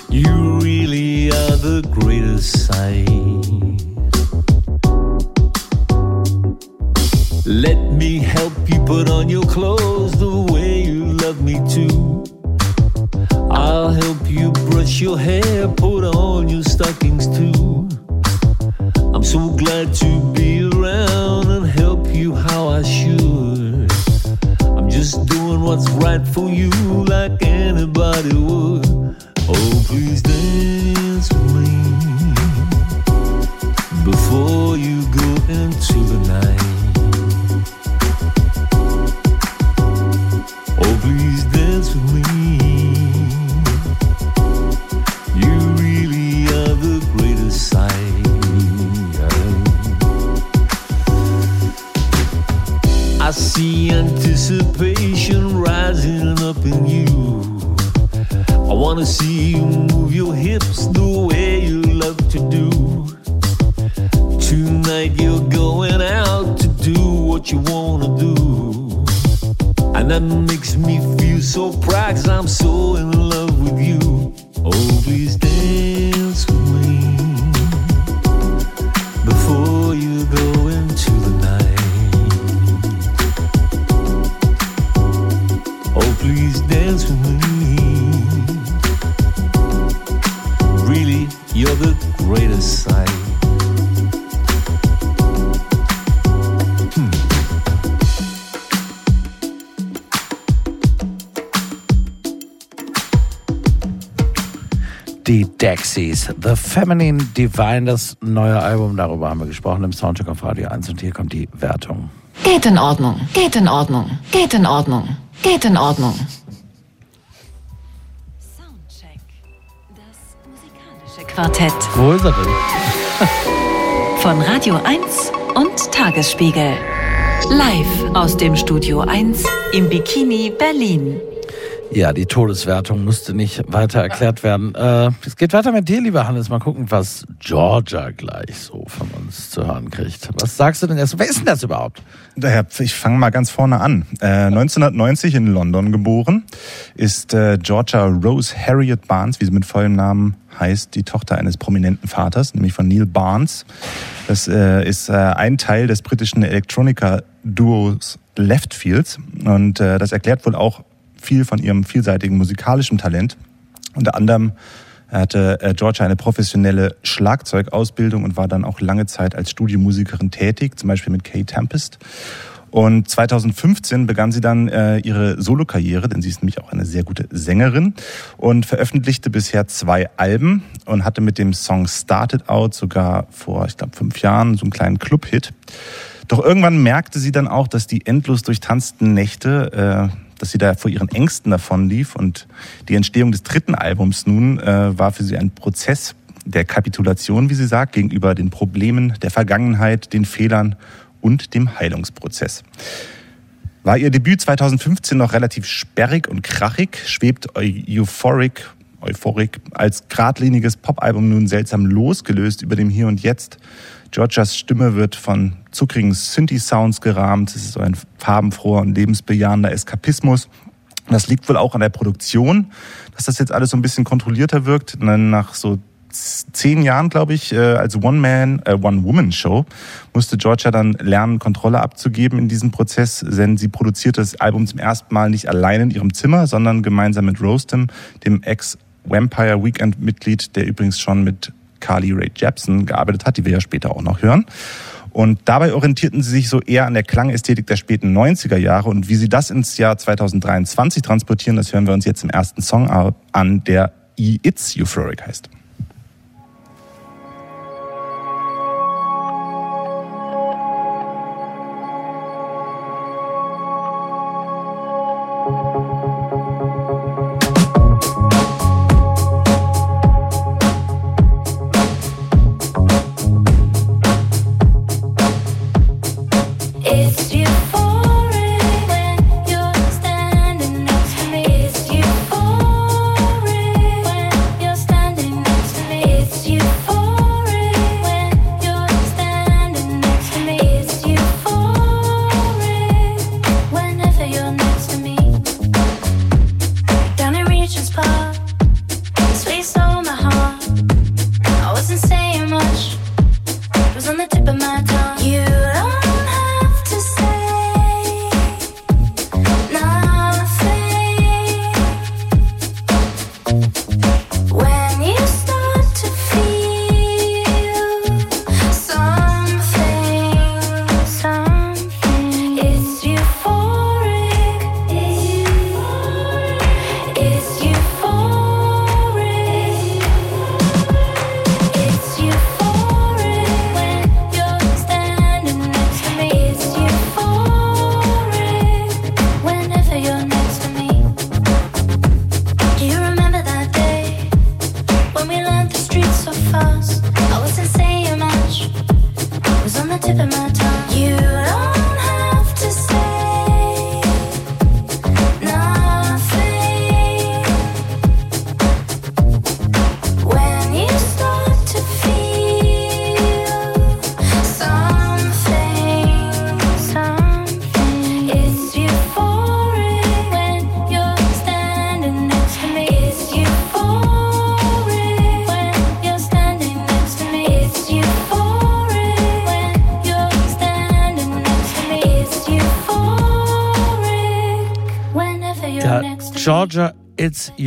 You really are the greatest sight. Let me help you put on your clothes the way you love me to. I'll help you brush your hair, put on your stockings too. So glad to be around and help you how I should. I'm just doing what's right for you like anybody would. Oh, please dance with me before you go into the night. See anticipation rising up in you. I wanna see you move your hips the way you love to do. Tonight you're going out to do what you wanna do. And that makes me feel so proud cause I'm so in love with you. Oh, please dance The Feminine Divine, das neue Album, darüber haben wir gesprochen im Soundcheck auf Radio 1 und hier kommt die Wertung. Geht in Ordnung, geht in Ordnung, geht in Ordnung, geht in Ordnung. Soundcheck, das musikalische Quartett Wo ist er denn? von Radio 1 und Tagesspiegel. Live aus dem Studio 1 im Bikini Berlin. Ja, die Todeswertung musste nicht weiter erklärt werden. Äh, es geht weiter mit dir, lieber Hannes. Mal gucken, was Georgia gleich so von uns zu hören kriegt. Was sagst du denn erst? Wer ist denn das überhaupt? Ich fange mal ganz vorne an. Äh, 1990 in London geboren ist äh, Georgia Rose Harriet Barnes, wie sie mit vollem Namen heißt, die Tochter eines prominenten Vaters, nämlich von Neil Barnes. Das äh, ist äh, ein Teil des britischen Electronica-Duos Leftfields und äh, das erklärt wohl auch viel von ihrem vielseitigen musikalischen Talent. Unter anderem hatte äh, Georgia eine professionelle Schlagzeugausbildung und war dann auch lange Zeit als Studiomusikerin tätig, zum Beispiel mit Kay Tempest. Und 2015 begann sie dann äh, ihre Solokarriere, denn sie ist nämlich auch eine sehr gute Sängerin und veröffentlichte bisher zwei Alben und hatte mit dem Song Started Out sogar vor, ich glaube, fünf Jahren so einen kleinen Club-Hit. Doch irgendwann merkte sie dann auch, dass die endlos durchtanzten Nächte, äh, dass sie da vor ihren Ängsten davonlief und die Entstehung des dritten Albums nun äh, war für sie ein Prozess der Kapitulation, wie sie sagt, gegenüber den Problemen der Vergangenheit, den Fehlern und dem Heilungsprozess. War ihr Debüt 2015 noch relativ sperrig und krachig, schwebt Euphoric, Euphoric als geradliniges Popalbum nun seltsam losgelöst über dem Hier und Jetzt. Georgias Stimme wird von zuckrigen Synthi-Sounds gerahmt. Es ist so ein farbenfroher und lebensbejahender Eskapismus. Das liegt wohl auch an der Produktion, dass das jetzt alles so ein bisschen kontrollierter wirkt. Nach so zehn Jahren, glaube ich, äh, als One-Man, äh, One-Woman-Show musste Georgia dann lernen, Kontrolle abzugeben in diesem Prozess, denn sie produzierte das Album zum ersten Mal nicht allein in ihrem Zimmer, sondern gemeinsam mit Rostam, dem Ex-Vampire Weekend-Mitglied, der übrigens schon mit Carly Rae Jepsen gearbeitet hat, die wir ja später auch noch hören. Und dabei orientierten sie sich so eher an der Klangästhetik der späten 90er Jahre. Und wie sie das ins Jahr 2023 transportieren, das hören wir uns jetzt im ersten Song an, der E-It's Euphoric heißt.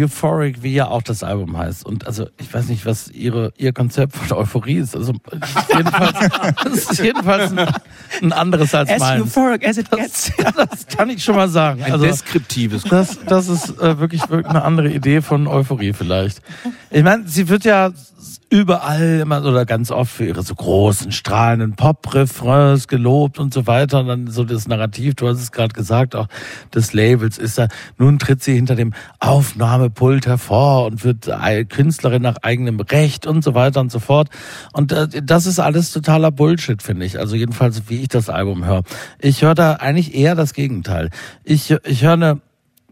Euphoric, wie ja auch das Album heißt. Und also, ich weiß nicht, was ihre, ihr Konzept von Euphorie ist. Also, es ist jedenfalls, es ist jedenfalls ein, ein anderes als As meins. euphoric as it gets. Das kann ich schon mal sagen. Ein Also, deskriptives. das, das ist äh, wirklich, wirklich eine andere Idee von Euphorie vielleicht. Ich meine, sie wird ja überall immer oder ganz oft für ihre so großen, strahlenden Pop-Refrains gelobt und so weiter. Und dann so das Narrativ, du hast es gerade gesagt, auch des Labels ist da, nun tritt sie hinter dem Aufnahmepult hervor und wird Künstlerin nach eigenem Recht und so weiter und so fort. Und äh, das ist alles totaler Bullshit, finde ich. Also jedenfalls, wie ich das Album höre. Ich höre da eigentlich eher das Gegenteil. Ich, ich höre eine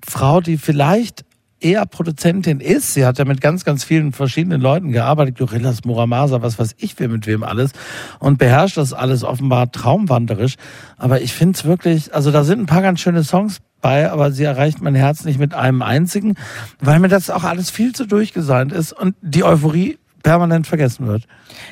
Frau, die vielleicht eher Produzentin ist. Sie hat ja mit ganz, ganz vielen verschiedenen Leuten gearbeitet, Gorillas, Muramasa, was weiß ich, wer mit wem alles und beherrscht das alles offenbar traumwanderisch. Aber ich finde es wirklich, also da sind ein paar ganz schöne Songs bei, aber sie erreicht mein Herz nicht mit einem einzigen, weil mir das auch alles viel zu durchgeseint ist und die Euphorie permanent vergessen wird.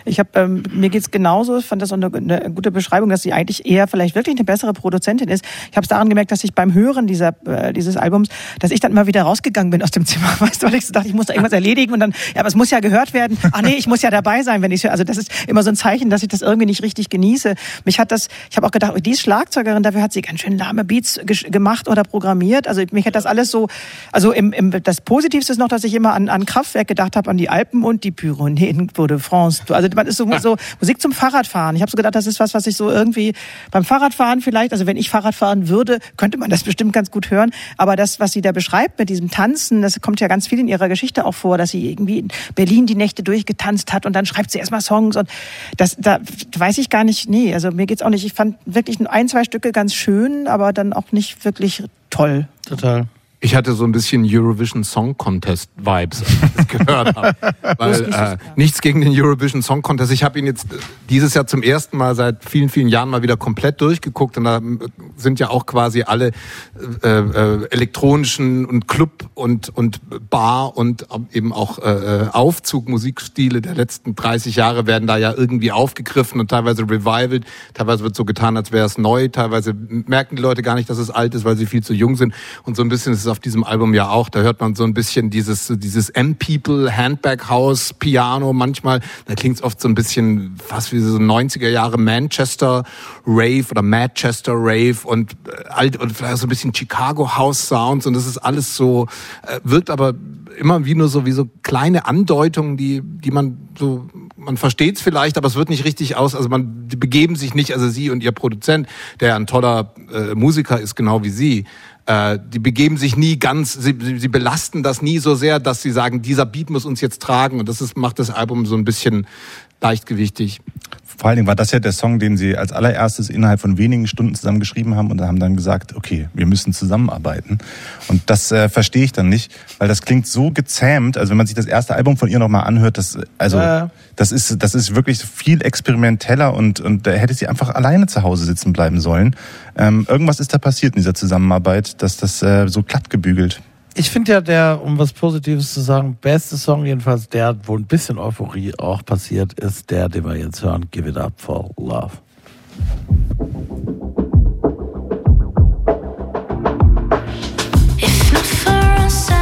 Ich habe ähm, mir geht's genauso. Ich fand das eine, eine gute Beschreibung, dass sie eigentlich eher vielleicht wirklich eine bessere Produzentin ist. Ich habe es daran gemerkt, dass ich beim Hören dieser äh, dieses Albums, dass ich dann immer wieder rausgegangen bin aus dem Zimmer, weißt du, weil ich so dachte, ich muss da irgendwas erledigen und dann, ja, aber es muss ja gehört werden. Ach nee, ich muss ja dabei sein, wenn ich höre. Also das ist immer so ein Zeichen, dass ich das irgendwie nicht richtig genieße. Mich hat das, ich habe auch gedacht, oh, die ist Schlagzeugerin, dafür hat sie ganz schön lahme Beats gemacht oder programmiert. Also mich hat das alles so, also im, im, das Positivste ist noch, dass ich immer an, an Kraftwerk gedacht habe, an die Alpen und die Pyrenäen de France. Also man ist so, so Musik zum Fahrradfahren. Ich habe so gedacht, das ist was, was ich so irgendwie beim Fahrradfahren vielleicht, also wenn ich Fahrrad fahren würde, könnte man das bestimmt ganz gut hören. Aber das, was sie da beschreibt mit diesem Tanzen, das kommt ja ganz viel in ihrer Geschichte auch vor, dass sie irgendwie in Berlin die Nächte durchgetanzt hat und dann schreibt sie erstmal Songs und das, da weiß ich gar nicht, nee, also mir geht's auch nicht. Ich fand wirklich nur ein, zwei Stücke ganz schön, aber dann auch nicht wirklich toll. Total. Ich hatte so ein bisschen Eurovision Song Contest Vibes, als ich das gehört habe. Weil äh, nichts gegen den Eurovision Song Contest. Ich habe ihn jetzt äh, dieses Jahr zum ersten Mal seit vielen, vielen Jahren mal wieder komplett durchgeguckt und da äh, sind ja auch quasi alle äh, äh, elektronischen und Club und und Bar und eben auch äh, Aufzugmusikstile der letzten 30 Jahre werden da ja irgendwie aufgegriffen und teilweise revivalt. Teilweise wird so getan, als wäre es neu. Teilweise merken die Leute gar nicht, dass es alt ist, weil sie viel zu jung sind. Und so ein bisschen ist es auf diesem Album ja auch. Da hört man so ein bisschen dieses, dieses M-People, Handbag House, Piano manchmal. Da klingt es oft so ein bisschen fast wie so 90er Jahre Manchester Rave oder Manchester Rave und äh, alt und vielleicht so ein bisschen Chicago House Sounds und das ist alles so, äh, wirkt aber immer wie nur so wie so kleine Andeutungen, die, die man so, man versteht es vielleicht, aber es wird nicht richtig aus. Also man, die begeben sich nicht, also sie und ihr Produzent, der ein toller äh, Musiker ist, genau wie sie, äh, die begeben sich nie ganz, sie, sie sie belasten das nie so sehr, dass sie sagen, dieser Beat muss uns jetzt tragen. Und das ist, macht das Album so ein bisschen leichtgewichtig. Vor allen Dingen war das ja der Song, den sie als allererstes innerhalb von wenigen Stunden zusammen geschrieben haben und haben dann gesagt, okay, wir müssen zusammenarbeiten. Und das äh, verstehe ich dann nicht, weil das klingt so gezähmt. Also wenn man sich das erste Album von ihr nochmal anhört, das also Ja. das ist das ist wirklich viel experimenteller und und da hätte sie einfach alleine zu Hause sitzen bleiben sollen. Ähm, irgendwas ist da passiert in dieser Zusammenarbeit, dass das äh, so glatt gebügelt. Ich finde ja der, um was Positives zu sagen, beste Song jedenfalls, der, wo ein bisschen Euphorie auch passiert, ist der, den wir jetzt hören, Give It Up for Love. If not for us, I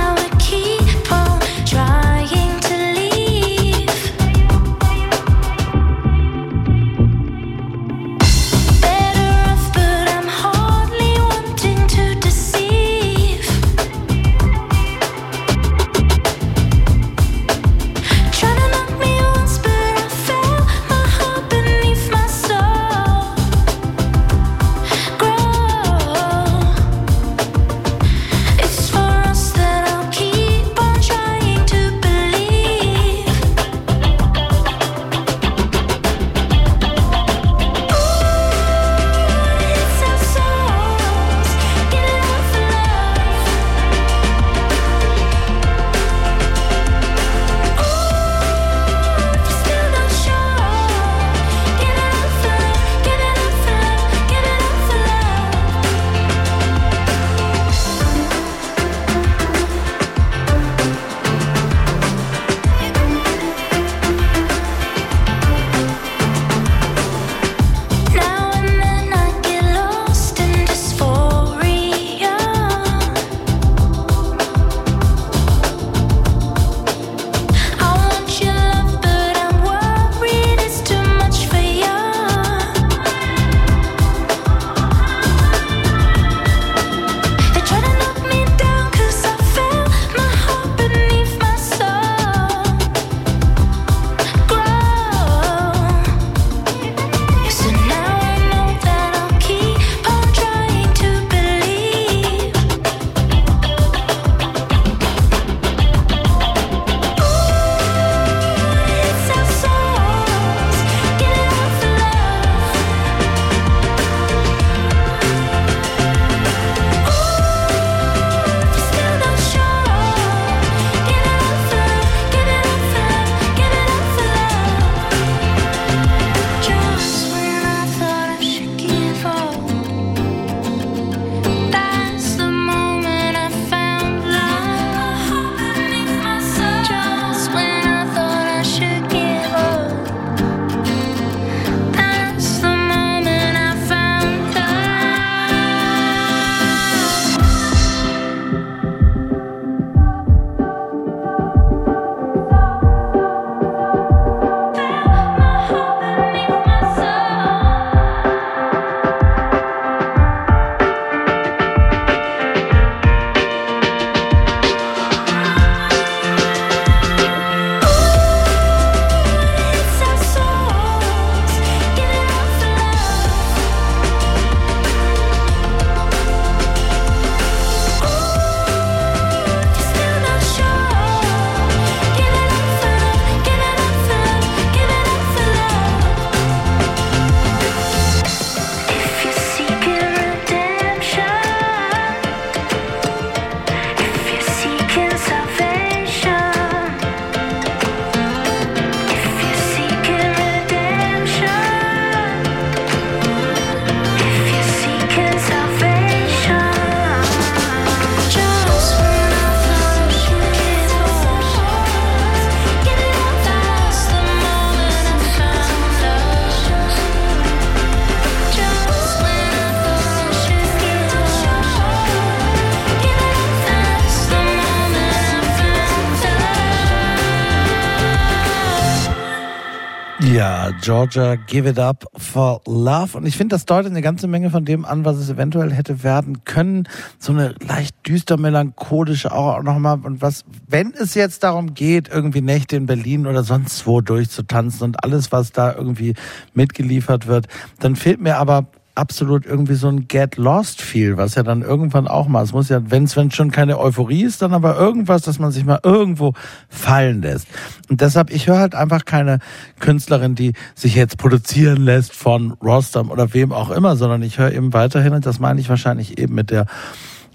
Georgia, give it up for love. Und ich finde, das deutet eine ganze Menge von dem an, was es eventuell hätte werden können. So eine leicht düster melancholische auch nochmal. Und was, wenn es jetzt darum geht, irgendwie Nächte in Berlin oder sonst wo durchzutanzen und alles, was da irgendwie mitgeliefert wird, dann fehlt mir aber absolut irgendwie so ein Get Lost Feel, was ja dann irgendwann auch mal, es muss ja, wenn es schon keine Euphorie ist, dann aber irgendwas, dass man sich mal irgendwo fallen lässt. Und deshalb, ich höre halt einfach keine Künstlerin, die sich jetzt produzieren lässt von Rostam oder wem auch immer, sondern ich höre eben weiterhin, und das meine ich wahrscheinlich eben mit der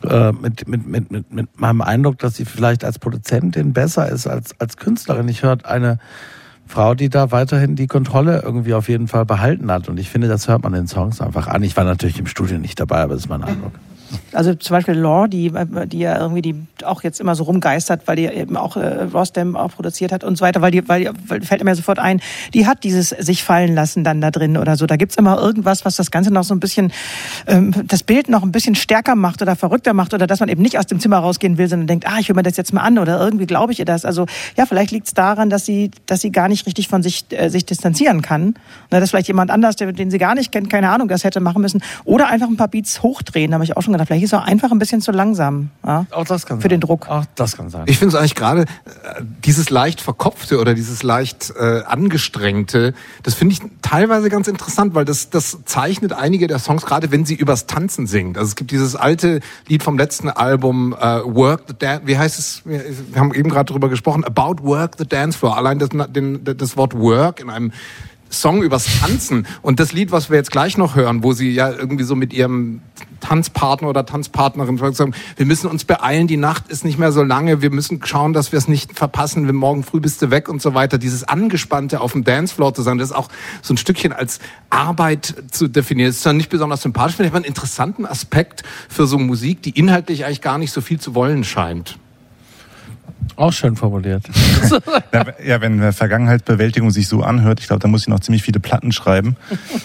äh, mit, mit, mit, mit, mit meinem Eindruck, dass sie vielleicht als Produzentin besser ist als, als Künstlerin. Ich höre eine Frau, die da weiterhin die Kontrolle irgendwie auf jeden Fall behalten hat. Und ich finde, das hört man den Songs einfach an. Ich war natürlich im Studio nicht dabei, aber das ist mein Eindruck. Also zum Beispiel Law, die, die ja irgendwie die auch jetzt immer so rumgeistert, weil die eben auch äh, Rostam auch produziert hat und so weiter, weil die, weil, die, weil fällt mir sofort ein, die hat dieses sich fallen lassen dann da drin oder so. Da gibt's immer irgendwas, was das Ganze noch so ein bisschen, ähm, das Bild noch ein bisschen stärker macht oder verrückter macht oder dass man eben nicht aus dem Zimmer rausgehen will, sondern denkt, ah, ich höre mir das jetzt mal an oder irgendwie glaube ich ihr das. Also ja, vielleicht liegt's daran, dass sie, dass sie gar nicht richtig von sich, äh, sich distanzieren kann. Oder dass vielleicht jemand anders, der, den sie gar nicht kennt, keine Ahnung, das hätte machen müssen. Oder einfach ein paar Beats hochdrehen, da habe ich auch schon gedacht, vielleicht ist er einfach ein bisschen zu langsam. Ja? Auch das kann Für den Druck. Auch das kann sein. Ich finde es eigentlich gerade äh, dieses leicht verkopfte oder dieses leicht äh, angestrengte, das finde ich teilweise ganz interessant, weil das das zeichnet einige der Songs gerade, wenn sie übers Tanzen singt. Also es gibt dieses alte Lied vom letzten Album äh, Work the Dance, wie heißt es? Wir wir haben eben gerade drüber gesprochen, About Work the Dance Floor. Allein das, den, das Wort Work in einem Song übers Tanzen und das Lied, was wir jetzt gleich noch hören, wo sie ja irgendwie so mit ihrem Tanzpartner oder Tanzpartnerin sagen, wir müssen uns beeilen, die Nacht ist nicht mehr so lange, wir müssen schauen, dass wir es nicht verpassen, wenn morgen früh bist du weg und so weiter. Dieses Angespannte auf dem Dancefloor zu sein, das ist auch so ein Stückchen als Arbeit zu definieren. Das ist dann nicht besonders sympathisch, finde ich aber einen interessanten Aspekt für so Musik, die inhaltlich eigentlich gar nicht so viel zu wollen scheint. Auch schön formuliert. Ja, ja, wenn Vergangenheitsbewältigung sich so anhört, ich glaube, da muss ich noch ziemlich viele Platten schreiben,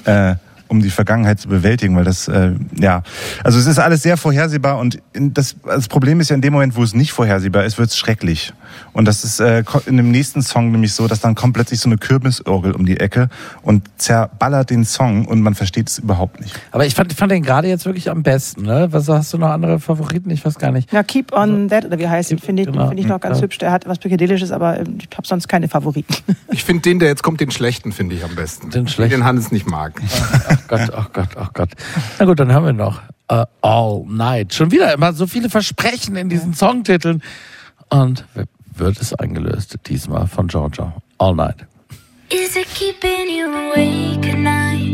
äh, um die Vergangenheit zu bewältigen, weil das, äh, ja, also es ist alles sehr vorhersehbar und in das, das Problem ist ja in dem Moment, wo es nicht vorhersehbar ist, wird es schrecklich. Und das ist äh, in dem nächsten Song nämlich so, dass dann kommt plötzlich so eine Kürbisorgel um die Ecke und zerballert den Song und man versteht es überhaupt nicht. Aber ich fand, ich fand den gerade jetzt wirklich am besten. Ne? Was hast du noch andere Favoriten? Ich weiß gar nicht. Ja, Keep on That, oder wie heißt Keep- finde ich, genau, finde ich noch ganz ja. hübsch. Der hat was Psychedelisches, aber ähm, ich habe sonst keine Favoriten. Ich finde den, der jetzt kommt, den schlechten finde ich am besten. Den schlechten. Den Hannes nicht mag. Ach Gott, ach Gott, ach Gott. Na gut, dann haben wir noch äh, All Night. Schon wieder immer so viele Versprechen in diesen Songtiteln. Und wird es eingelöst, diesmal von Georgia. All Night. Is it keeping you awake at night?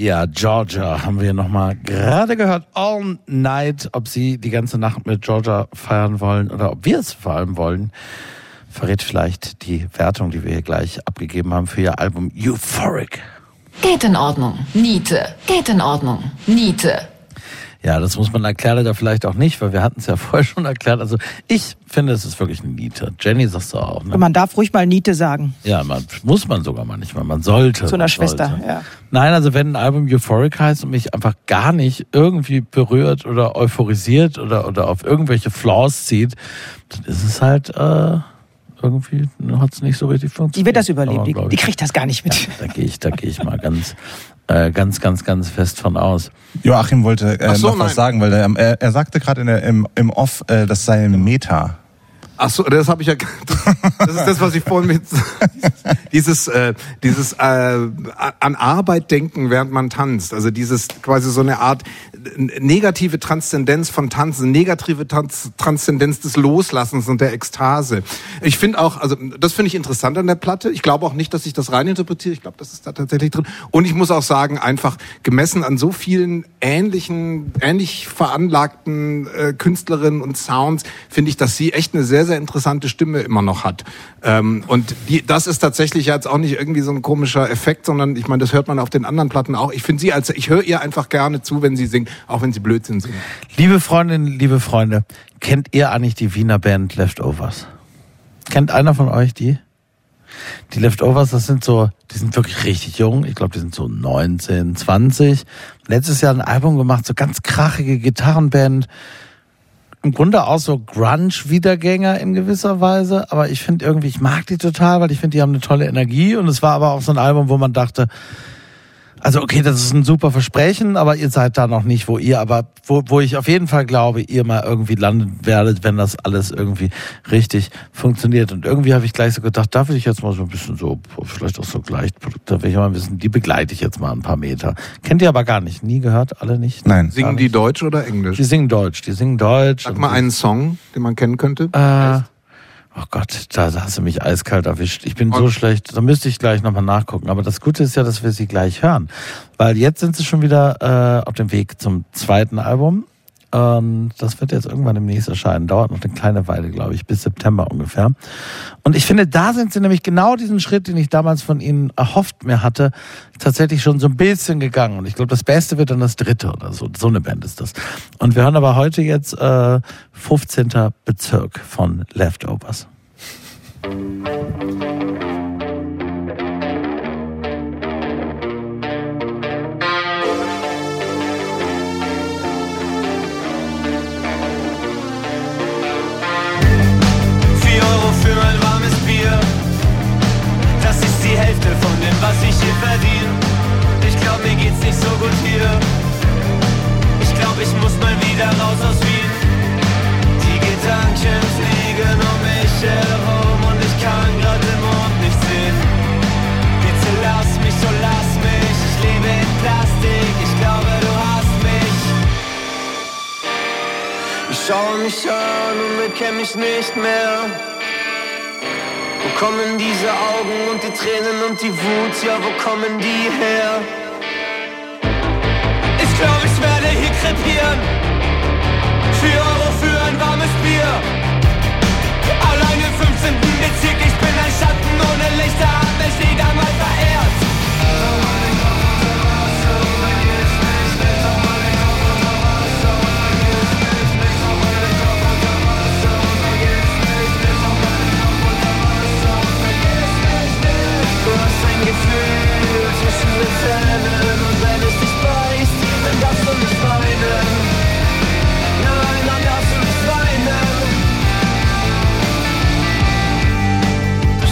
Ja, Georgia haben wir nochmal gerade gehört. All Night, ob Sie die ganze Nacht mit Georgia feiern wollen oder ob wir es vor allem wollen, verrät vielleicht die Wertung, die wir hier gleich abgegeben haben für Ihr Album Euphoric. Geht in Ordnung. Niete. Geht in Ordnung. Niete. Ja, das muss man erklären oder vielleicht auch nicht, weil wir hatten es ja vorher schon erklärt. Also ich finde, es ist wirklich eine Niete. Jenny sagst du auch. Ne? Man darf ruhig mal Niete sagen. Ja, man, muss man sogar manchmal. Man sollte. Zu einer Schwester, sollte. ja. Nein, also wenn ein Album Euphoric heißt und mich einfach gar nicht irgendwie berührt oder euphorisiert oder, oder auf irgendwelche Flaws zieht, dann ist es halt äh, irgendwie hat es nicht so richtig funktioniert. Die wird das überleben. Die, die kriegt das gar nicht mit. da gehe ich, da gehe ich mal ganz, äh, ganz, ganz, ganz fest von aus. Joachim wollte äh, so, noch was nein. sagen, weil er, er, er sagte gerade im, im Off, äh, das sei ein Meta. Ach so, das habe ich ja. Das ist das, was ich vorhin mit dieses äh, dieses äh, an Arbeit denken, während man tanzt. Also dieses quasi so eine Art negative Transzendenz von Tanzen, negative Tanz, Transzendenz des Loslassens und der Ekstase. Ich finde auch, also das finde ich interessant an der Platte. Ich glaube auch nicht, dass ich das reininterpretiere. Ich glaube, das ist da tatsächlich drin. Und ich muss auch sagen, einfach gemessen an so vielen ähnlichen, ähnlich veranlagten äh, Künstlerinnen und Sounds, finde ich, dass sie echt eine sehr, sehr interessante Stimme immer noch hat. Ähm, und die, das ist tatsächlich jetzt auch nicht irgendwie so ein komischer Effekt, sondern ich meine, das hört man auf den anderen Platten auch. Ich finde sie als, ich höre ihr einfach gerne zu, wenn sie singt, auch wenn sie Blödsinn singt. Liebe Freundinnen, liebe Freunde, kennt ihr eigentlich die Wiener Band Leftovers? Kennt einer von euch die? Die Leftovers, das sind so, die sind wirklich richtig jung. Ich glaube, die sind so 19, 20. Letztes Jahr ein Album gemacht, so ganz krachige Gitarrenband. Im Grunde auch so Grunge-Wiedergänger in gewisser Weise. Aber ich finde irgendwie, ich mag die total, weil ich finde, die haben eine tolle Energie. Und es war aber auch so ein Album, wo man dachte, also okay, das ist ein super Versprechen, aber ihr seid da noch nicht, wo ihr, aber wo, wo ich auf jeden Fall glaube, ihr mal irgendwie landen werdet, wenn das alles irgendwie richtig funktioniert. Und irgendwie habe ich gleich so gedacht, da will ich jetzt mal so ein bisschen so, vielleicht auch so Gleichprodukte, will ich mal wissen, die begleite ich jetzt mal ein paar Meter. Kennt ihr aber gar nicht, nie gehört, alle nicht? Nein. Singen die Deutsch oder Englisch? Die singen Deutsch, die singen Deutsch. Sag mal einen Song, den man kennen könnte. Äh, oh Gott, da, hast du mich eiskalt erwischt. Ich bin so Und- schlecht. Da müsste ich gleich nochmal nachgucken. Aber das Gute ist ja, dass wir sie gleich hören. Weil jetzt sind sie schon wieder äh, auf dem Weg zum zweiten Album. Und das wird jetzt irgendwann demnächst erscheinen. Dauert noch eine kleine Weile, glaube ich, bis September ungefähr. Und ich finde, da sind sie nämlich genau diesen Schritt, den ich damals von ihnen erhofft mir hatte, tatsächlich schon so ein bisschen gegangen. Und ich glaube, das Beste wird dann das dritte oder so. So eine Band ist das. Und wir hören aber heute jetzt äh, 15. Bezirk von Leftovers. Vier Hälfte von dem, was ich hier verdiene. Ich glaub, mir geht's nicht so gut hier. Ich glaub, ich muss mal wieder raus aus Wien. Die Gedanken fliegen um mich herum und ich kann grad den Mond nicht sehen. Bitte lass mich, so lass mich. Ich lebe in Plastik. Ich glaube, du hast mich. Ich schaue mich an und erkenne mich nicht mehr. Wo kommen diese Augen und die Tränen und die Wut? Ja, wo kommen die her? Ich glaube, ich werde hier krepieren. 4 Euro für ein warmes Bier. Allein im 15. Bezirk, ich bin ein Schatten ohne Lichter, hab mich wieder mal verehrt.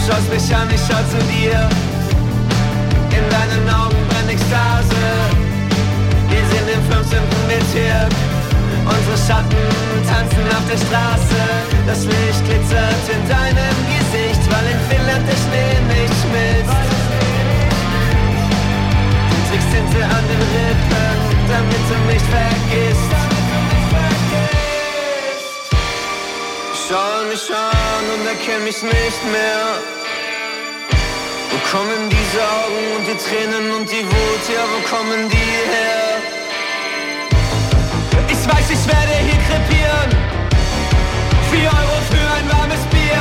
Schaust mich an, ich schau zu dir. In deinen Augen brennt Ekstase. Wir sind im 15. Bezirk. Unsere Schatten tanzen auf der Straße. Das Licht glitzert in deinem Gesicht, weil in Finnland der Schnee nicht schmilzt. Du trägst Tinte an den Rippen, damit du mich vergisst. Schau mich an und erkenn mich nicht mehr. Kommen diese Augen und die Tränen und die Wut, ja, wo kommen die her? Ich weiß, ich werde hier krepieren. Vier Euro für ein warmes Bier.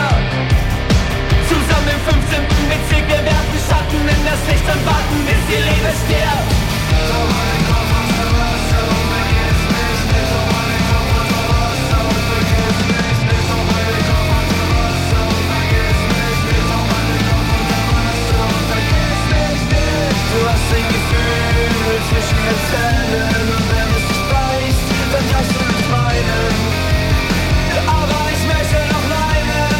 Zusammen im 15. Bezirk, wir werfen Schatten in das Licht und warten, bis die Liebe stirbt. Du hast ein Gefühl zwischen den Zähnen und wenn es dich beißt, dann darfst du nicht weinen. Aber ich möchte noch weinen.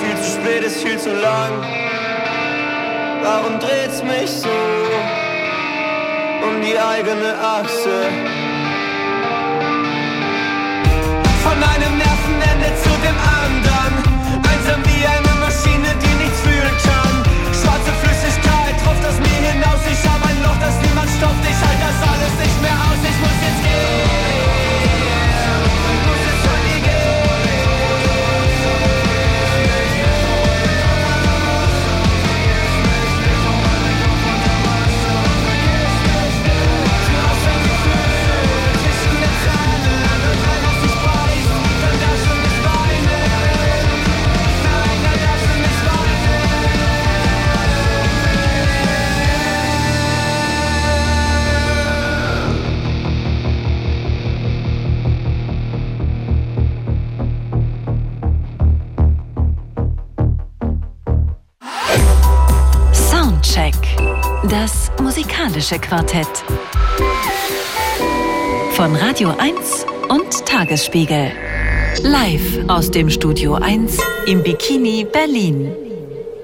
Viel zu spät ist viel zu lang. Warum dreht's mich so um die eigene Achse? Von einem Nervenende zu dem anderen. Maschine, die nichts fühlen kann. Schwarze Flüssigkeit tropft aus mir hinaus. Ich hab ein Loch, das niemand stopft. Ich halt das alles nicht mehr aus. Ich muss jetzt gehen. Musikalische Quartett. Von Radio 1 und Tagesspiegel. Live aus dem Studio 1 im Bikini Berlin.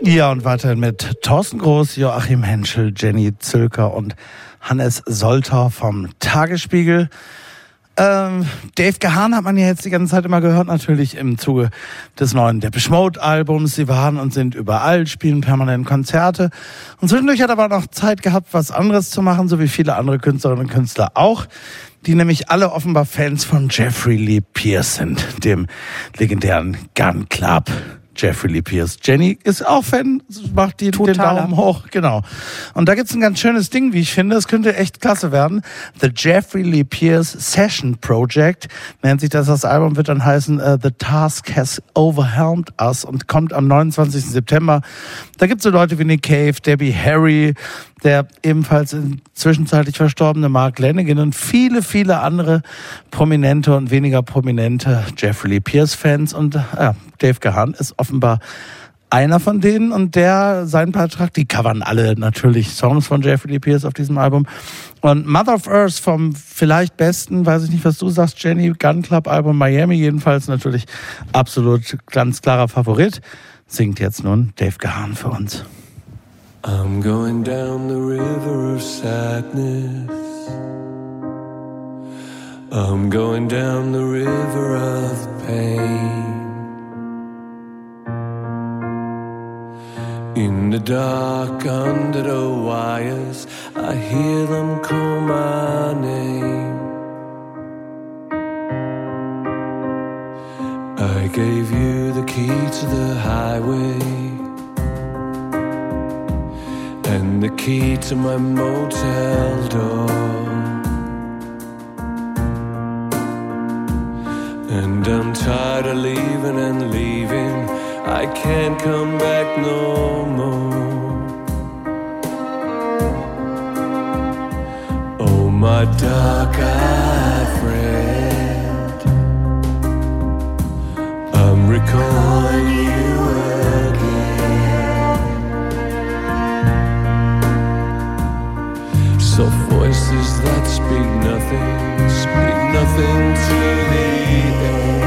Ja, und weiterhin mit Thorsten Groß, Joachim Henschel, Jenny Zülker und Hannes Solter vom Tagesspiegel. Ähm, Dave Gahan hat man ja jetzt die ganze Zeit immer gehört, natürlich im Zuge des neuen Depeche Mode Albums. Sie waren und sind überall, spielen permanent Konzerte. Und zwischendurch hat er aber noch Zeit gehabt, was anderes zu machen, so wie viele andere Künstlerinnen und Künstler auch, die nämlich alle offenbar Fans von Jeffrey Lee Pierce sind, dem legendären Gun Club. Jeffrey Lee Pierce. Jenny ist auch Fan, macht die, den Totaler. Daumen hoch, genau. Und da gibt's ein ganz schönes Ding, wie ich finde. Es könnte echt klasse werden. The Jeffrey Lee Pierce Session Project nennt sich das. Das Album wird dann heißen äh, The Task Has Overwhelmed Us und kommt am 29. September. Da gibt's so Leute wie Nick Cave, Debbie Harry, der ebenfalls zwischenzeitlich verstorbene Mark Lanigan und viele, viele andere prominente und weniger prominente Jeffrey Lee Pierce Fans. Und äh, Dave Gahan ist offenbar einer von denen und der seinen Beitrag, die covern alle natürlich Songs von Jeffrey Lee Pierce auf diesem Album. Und Mother of Earth vom vielleicht besten, weiß ich nicht, was du sagst, Jenny, Gun Club Album Miami jedenfalls natürlich absolut ganz klarer Favorit. Singt jetzt nun Dave Gahan für uns. I'm going down the river of sadness. I'm going down the river of pain. In the dark, under the wires, I hear them call my name. I gave you the key to the highway and the key to my motel door. And I'm tired of leaving and leaving. I can't come back no more. Oh, my dark eyed friend, I'm recalling Soft voices that speak nothing, speak nothing to the end.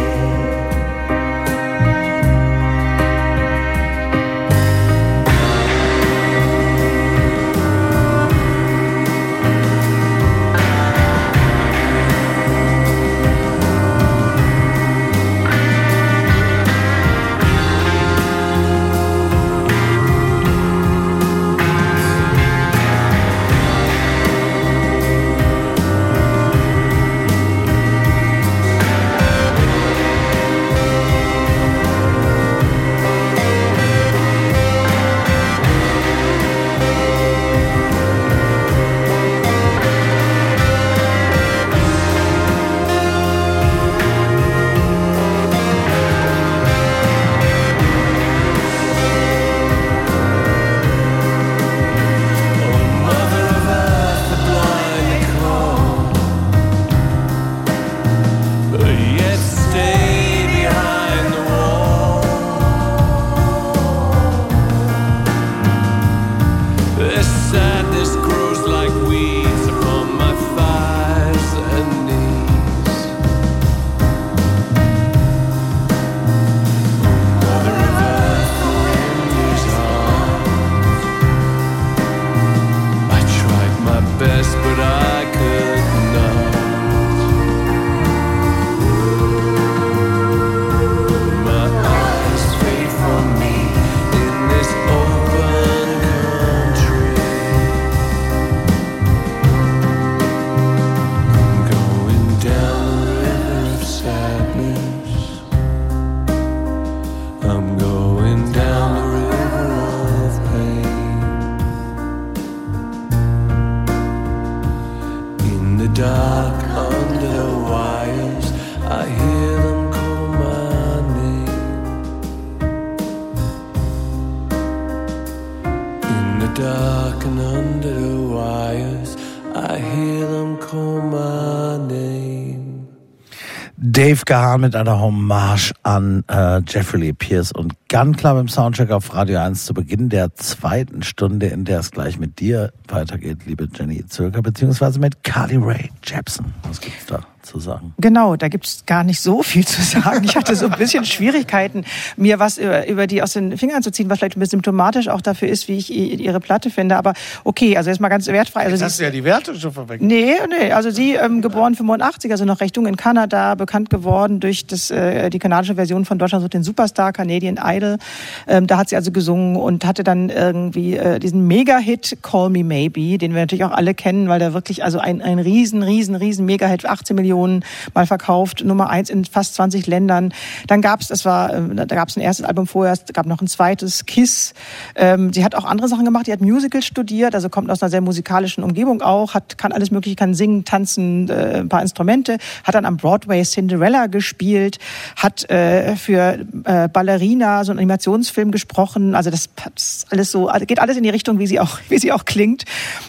Dave Gahan mit einer Hommage an äh, Jeffrey Lee Pierce. Und Gun Club im Soundcheck auf Radio 1 zu Beginn der zweiten Stunde, in der es gleich mit dir weitergeht, liebe Jenny Zürker, beziehungsweise mit Carly Ray Jepsen. Was gibt's da zu sagen? Genau, da gibt's gar nicht so viel zu sagen. Ich hatte so ein bisschen Schwierigkeiten, mir was über, über die aus den Fingern zu ziehen, was vielleicht ein bisschen symptomatisch auch dafür ist, wie ich ihre Platte finde. Aber okay, also jetzt mal ganz wertfrei. Also hast du ja die Werte schon verwechselt. Nee, nee, also sie ähm, geboren 85, also noch recht jung in Kanada, bekannt geworden durch das, äh, die kanadische Version von Deutschland sucht den Superstar, Canadian Idol. Ähm, da hat sie also gesungen und hatte dann irgendwie äh, diesen Mega-Hit Call Me Maybe, den wir natürlich auch alle kennen, weil der wirklich also ein, ein riesen, riesen, riesen Mega-Hit, 18 Millionen mal verkauft, Nummer eins in fast 20 Ländern. Dann gab's, das war, äh, da gab's ein erstes Album vorher, es gab noch ein zweites, Kiss. Ähm, sie hat auch andere Sachen gemacht, die hat Musical studiert, also kommt aus einer sehr musikalischen Umgebung auch, hat, kann alles mögliche, kann singen, tanzen, äh, ein paar Instrumente, hat dann am Broadway Cinderella gespielt, hat äh, für äh, Ballerina so einen Animationsfilm gesprochen, also das ist alles so, also geht alles in die Richtung, wie sie auch, wie sie auch klingt.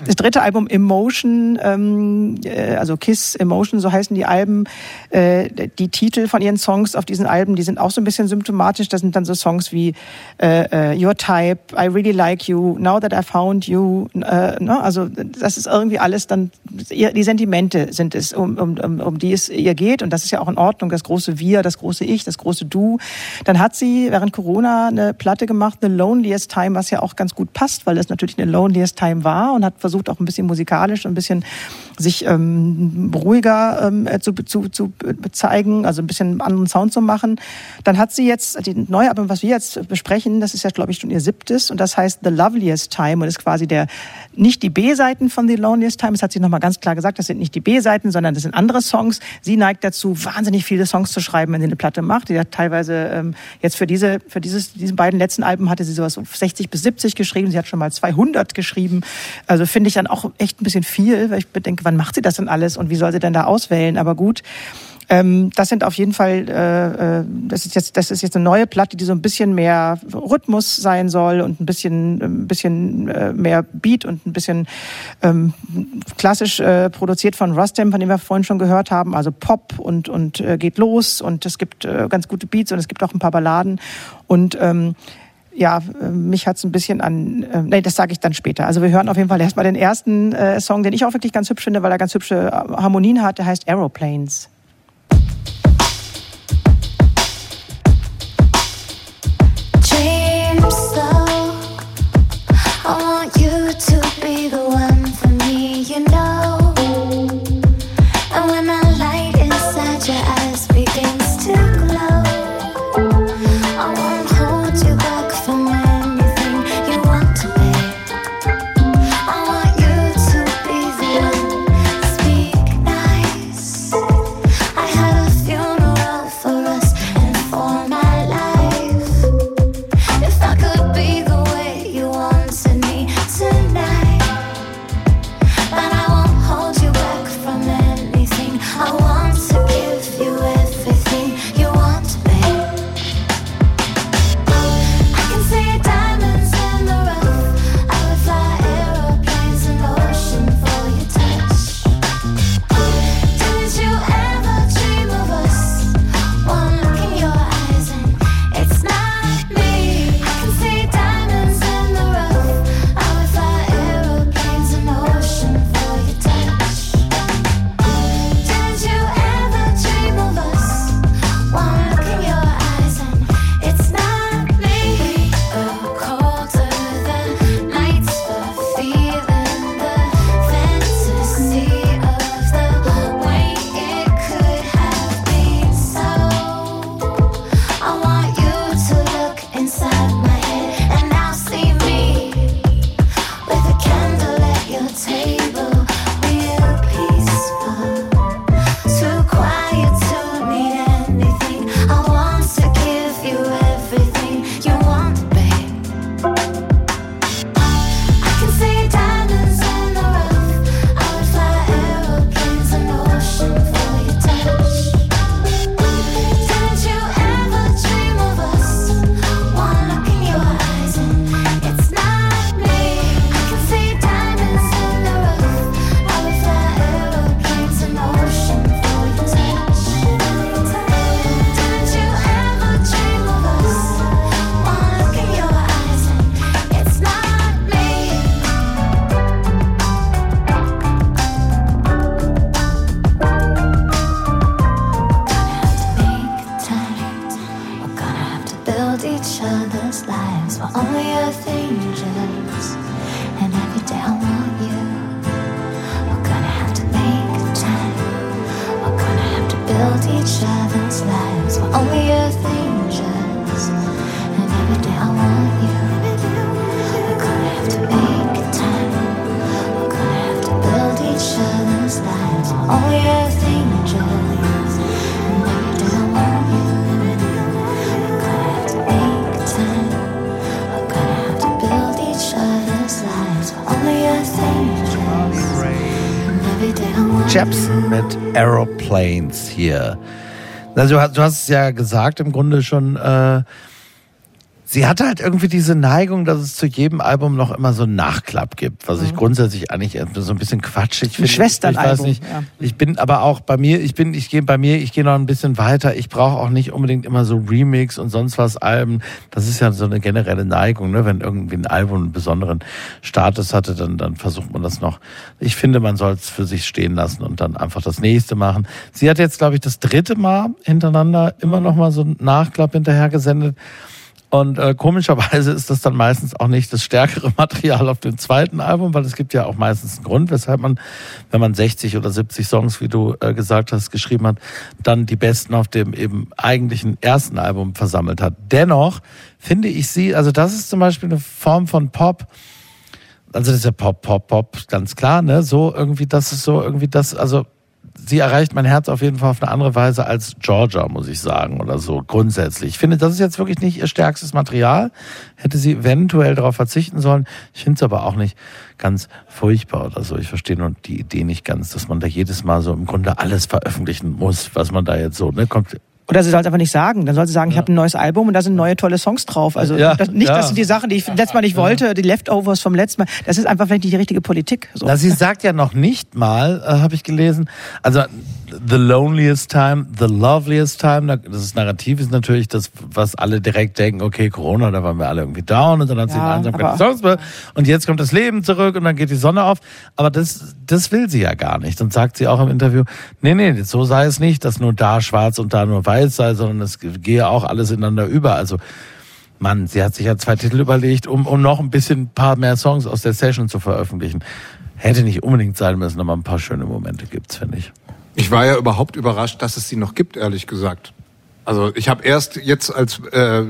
Das dritte Album Emotion, ähm, äh, also Kiss Emotion, so heißen die Alben, äh, die Titel von ihren Songs auf diesen Alben, die sind auch so ein bisschen symptomatisch. Das sind dann so Songs wie äh, äh, Your Type, I Really Like You, Now That I Found You. Äh, ne? Also das ist irgendwie alles dann, die Sentimente sind es, um, um, um die es ihr geht. Und das ist ja auch in Ordnung, das große Wir, das große Ich, das große Du. Dann hat sie während Corona eine Platte gemacht, The Loneliest Time, was ja auch ganz gut passt, weil es natürlich eine Loneliest Time war und hat versucht auch ein bisschen musikalisch, ein bisschen sich ähm, ruhiger ähm, äh, zu, zu, zu zeigen, also ein bisschen anderen Sound zu machen. Dann hat sie jetzt die neue Album, was wir jetzt besprechen, das ist ja glaube ich schon ihr siebtes und das heißt The Loveliest Time und ist quasi der nicht die B-Seiten von The Loneliest Time. Das hat sie nochmal ganz klar gesagt, das sind nicht die B-Seiten, sondern das sind andere Songs. Sie neigt dazu, wahnsinnig viele Songs zu schreiben, wenn sie eine Platte macht. Die hat teilweise ähm, jetzt für diese für dieses diese beiden letzten Alben hatte sie sowas so 60 bis 70 geschrieben. Sie hat schon mal 200 geschrieben. Also finde ich dann auch echt ein bisschen viel, weil ich bedenke, wann macht sie das denn alles und wie soll sie denn da auswählen? Aber gut. Ähm, das sind auf jeden Fall, äh, äh, das ist jetzt, das ist jetzt eine neue Platte, die so ein bisschen mehr Rhythmus sein soll und ein bisschen, ein bisschen äh, mehr Beat und ein bisschen ähm, klassisch produziert von Rustem, von dem wir vorhin schon gehört haben, also Pop und und geht los und es gibt ganz gute Beats und es gibt auch ein paar Balladen und ähm, ja, äh, mich hat's ein bisschen an, äh, nee, das sage ich dann später. Also wir hören auf jeden Fall erstmal den ersten äh, Song, den ich auch wirklich ganz hübsch finde, weil er ganz hübsche äh, Harmonien hat, der heißt Aeroplanes. Dream slow. I want you to be the Jepson mit Aeroplanes hier. Also, du hast- du hast es ja gesagt, im Grunde schon, äh, sie hat halt irgendwie diese Neigung, dass es zu jedem Album noch immer so einen Nachklapp gibt, was ich grundsätzlich eigentlich so ein bisschen quatschig finde. Schwesternalbum, Ich weiß nicht. ja. Ich bin aber auch bei mir, ich bin, ich gehe bei mir, ich gehe noch ein bisschen weiter. Ich brauche auch nicht unbedingt immer so Remix und sonst was Alben. Das ist ja so eine generelle Neigung, ne? Wenn irgendwie ein Album einen besonderen Status hatte, dann, dann versucht man das noch. Ich finde, man soll es für sich stehen lassen und dann einfach das nächste machen. Sie hat jetzt, glaube ich, das dritte Mal hintereinander immer noch mal so einen Nachklapp hinterher gesendet. Und äh, komischerweise ist das dann meistens auch nicht das stärkere Material auf dem zweiten Album, weil es gibt ja auch meistens einen Grund, weshalb man, wenn man 60 oder 70 Songs, wie du äh, gesagt hast, geschrieben hat, dann die besten auf dem eben eigentlichen ersten Album versammelt hat. Dennoch finde ich sie, also das ist zum Beispiel eine Form von Pop, also das ist ja Pop, Pop, Pop, ganz klar, ne? So irgendwie, das ist so irgendwie das, also sie erreicht mein Herz auf jeden Fall auf eine andere Weise als Georgia, muss ich sagen, oder so grundsätzlich. Ich finde, das ist jetzt wirklich nicht ihr stärkstes Material. Hätte sie eventuell darauf verzichten sollen. Ich finde es aber auch nicht ganz furchtbar oder so. Ich verstehe nur die Idee nicht ganz, dass man da jedes Mal so im Grunde alles veröffentlichen muss, was man da jetzt so, ne, kommt. Oder sie soll es einfach nicht sagen. Dann soll sie sagen, ich habe ein neues Album und da sind neue tolle Songs drauf. Also Ja, das, nicht, ja. das sind die Sachen, die ich letztes Mal nicht wollte, die Leftovers vom letzten Mal. Das ist einfach vielleicht nicht die richtige Politik. So. Na, sie sagt ja noch nicht mal, äh, habe ich gelesen, also the loneliest time, the loveliest time, da- das ist Narrativ ist natürlich das, was alle direkt denken, okay, Corona, da waren wir alle irgendwie down und dann hat sie Ja, in Einsamkeit be- und jetzt kommt das Leben zurück und dann geht die Sonne auf, aber das, das will sie ja gar nicht. Und sagt sie auch im Interview, nee, nee, so sei es nicht, dass nur da schwarz und da nur weiß sei, sondern es gehe auch alles ineinander über. Also Mann, sie hat sich ja zwei Titel überlegt, um, um noch ein bisschen ein paar mehr Songs aus der Session zu veröffentlichen. Hätte nicht unbedingt sein müssen, aber ein paar schöne Momente gibt's, finde ich. Ich war ja überhaupt überrascht, dass es sie noch gibt, ehrlich gesagt. Also ich habe erst jetzt, als äh,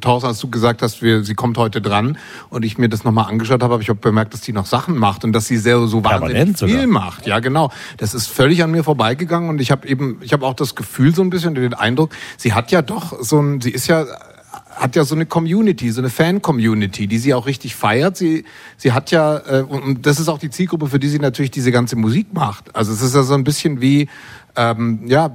Thorsten, als du gesagt hast, wir, sie kommt heute dran und ich mir das nochmal angeschaut habe, habe ich auch bemerkt, dass die noch Sachen macht und dass sie sehr so wahnsinnig viel sogar. macht. Ja, genau. Das ist völlig an mir vorbeigegangen und ich habe eben, ich habe auch das Gefühl so ein bisschen, den Eindruck, sie hat ja doch so ein, sie ist ja hat ja so eine Community, so eine Fan-Community, die sie auch richtig feiert. Sie, sie hat ja, äh, und, und das ist auch die Zielgruppe, für die sie natürlich diese ganze Musik macht. Also es ist ja so ein bisschen wie, ähm, ja,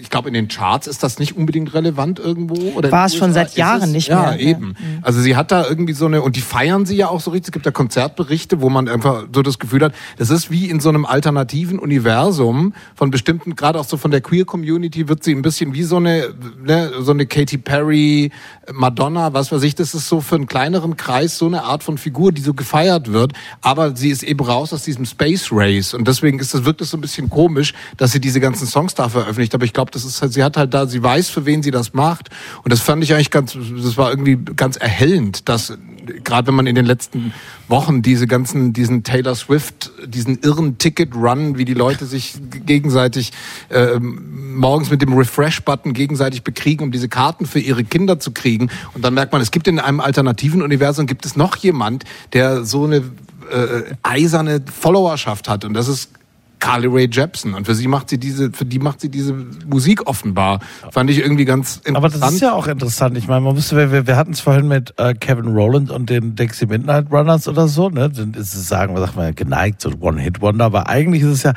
ich glaube in den Charts ist das nicht unbedingt relevant irgendwo. Oder War es schon seit Jahren es? nicht ja, mehr. eben. Also sie hat da irgendwie so eine, und die feiern sie ja auch so richtig. Es gibt ja Konzertberichte, wo man einfach so das Gefühl hat, das ist wie in so einem alternativen Universum von bestimmten, gerade auch so von der Queer-Community wird sie ein bisschen wie so eine, ne, so eine Katy Perry, Madonna, was weiß ich, das ist so für einen kleineren Kreis so eine Art von Figur, die so gefeiert wird, aber sie ist eben raus aus diesem Space Race und deswegen ist das wirklich so ein bisschen komisch, dass sie diese ganzen Songs da veröffentlicht, aber ich glaube, das ist halt, sie hat halt da, sie weiß, für wen sie das macht und das fand ich eigentlich ganz, das war irgendwie ganz erhellend, dass gerade wenn man in den letzten Wochen diese ganzen, diesen Taylor Swift, diesen irren Ticket-Run, wie die Leute sich gegenseitig äh, morgens mit dem Refresh-Button gegenseitig bekriegen, um diese Karten für ihre Kinder zu kriegen. Und dann merkt man, es gibt in einem alternativen Universum, gibt es noch jemand, der so eine äh, eiserne Followerschaft hat. Und das ist Carly Rae Jepsen. Und für sie macht sie diese, für die macht sie diese Musik offenbar. Fand ich irgendwie ganz interessant. Aber das ist ja auch interessant. Ich meine, man müsste, wir, wir, wir hatten es vorhin mit äh, Kevin Rowland und den Dixie Midnight Runners oder so, ne? Dann ist es, sagen wir, sagt man, geneigt, so One-Hit-Wonder. Aber eigentlich ist es ja,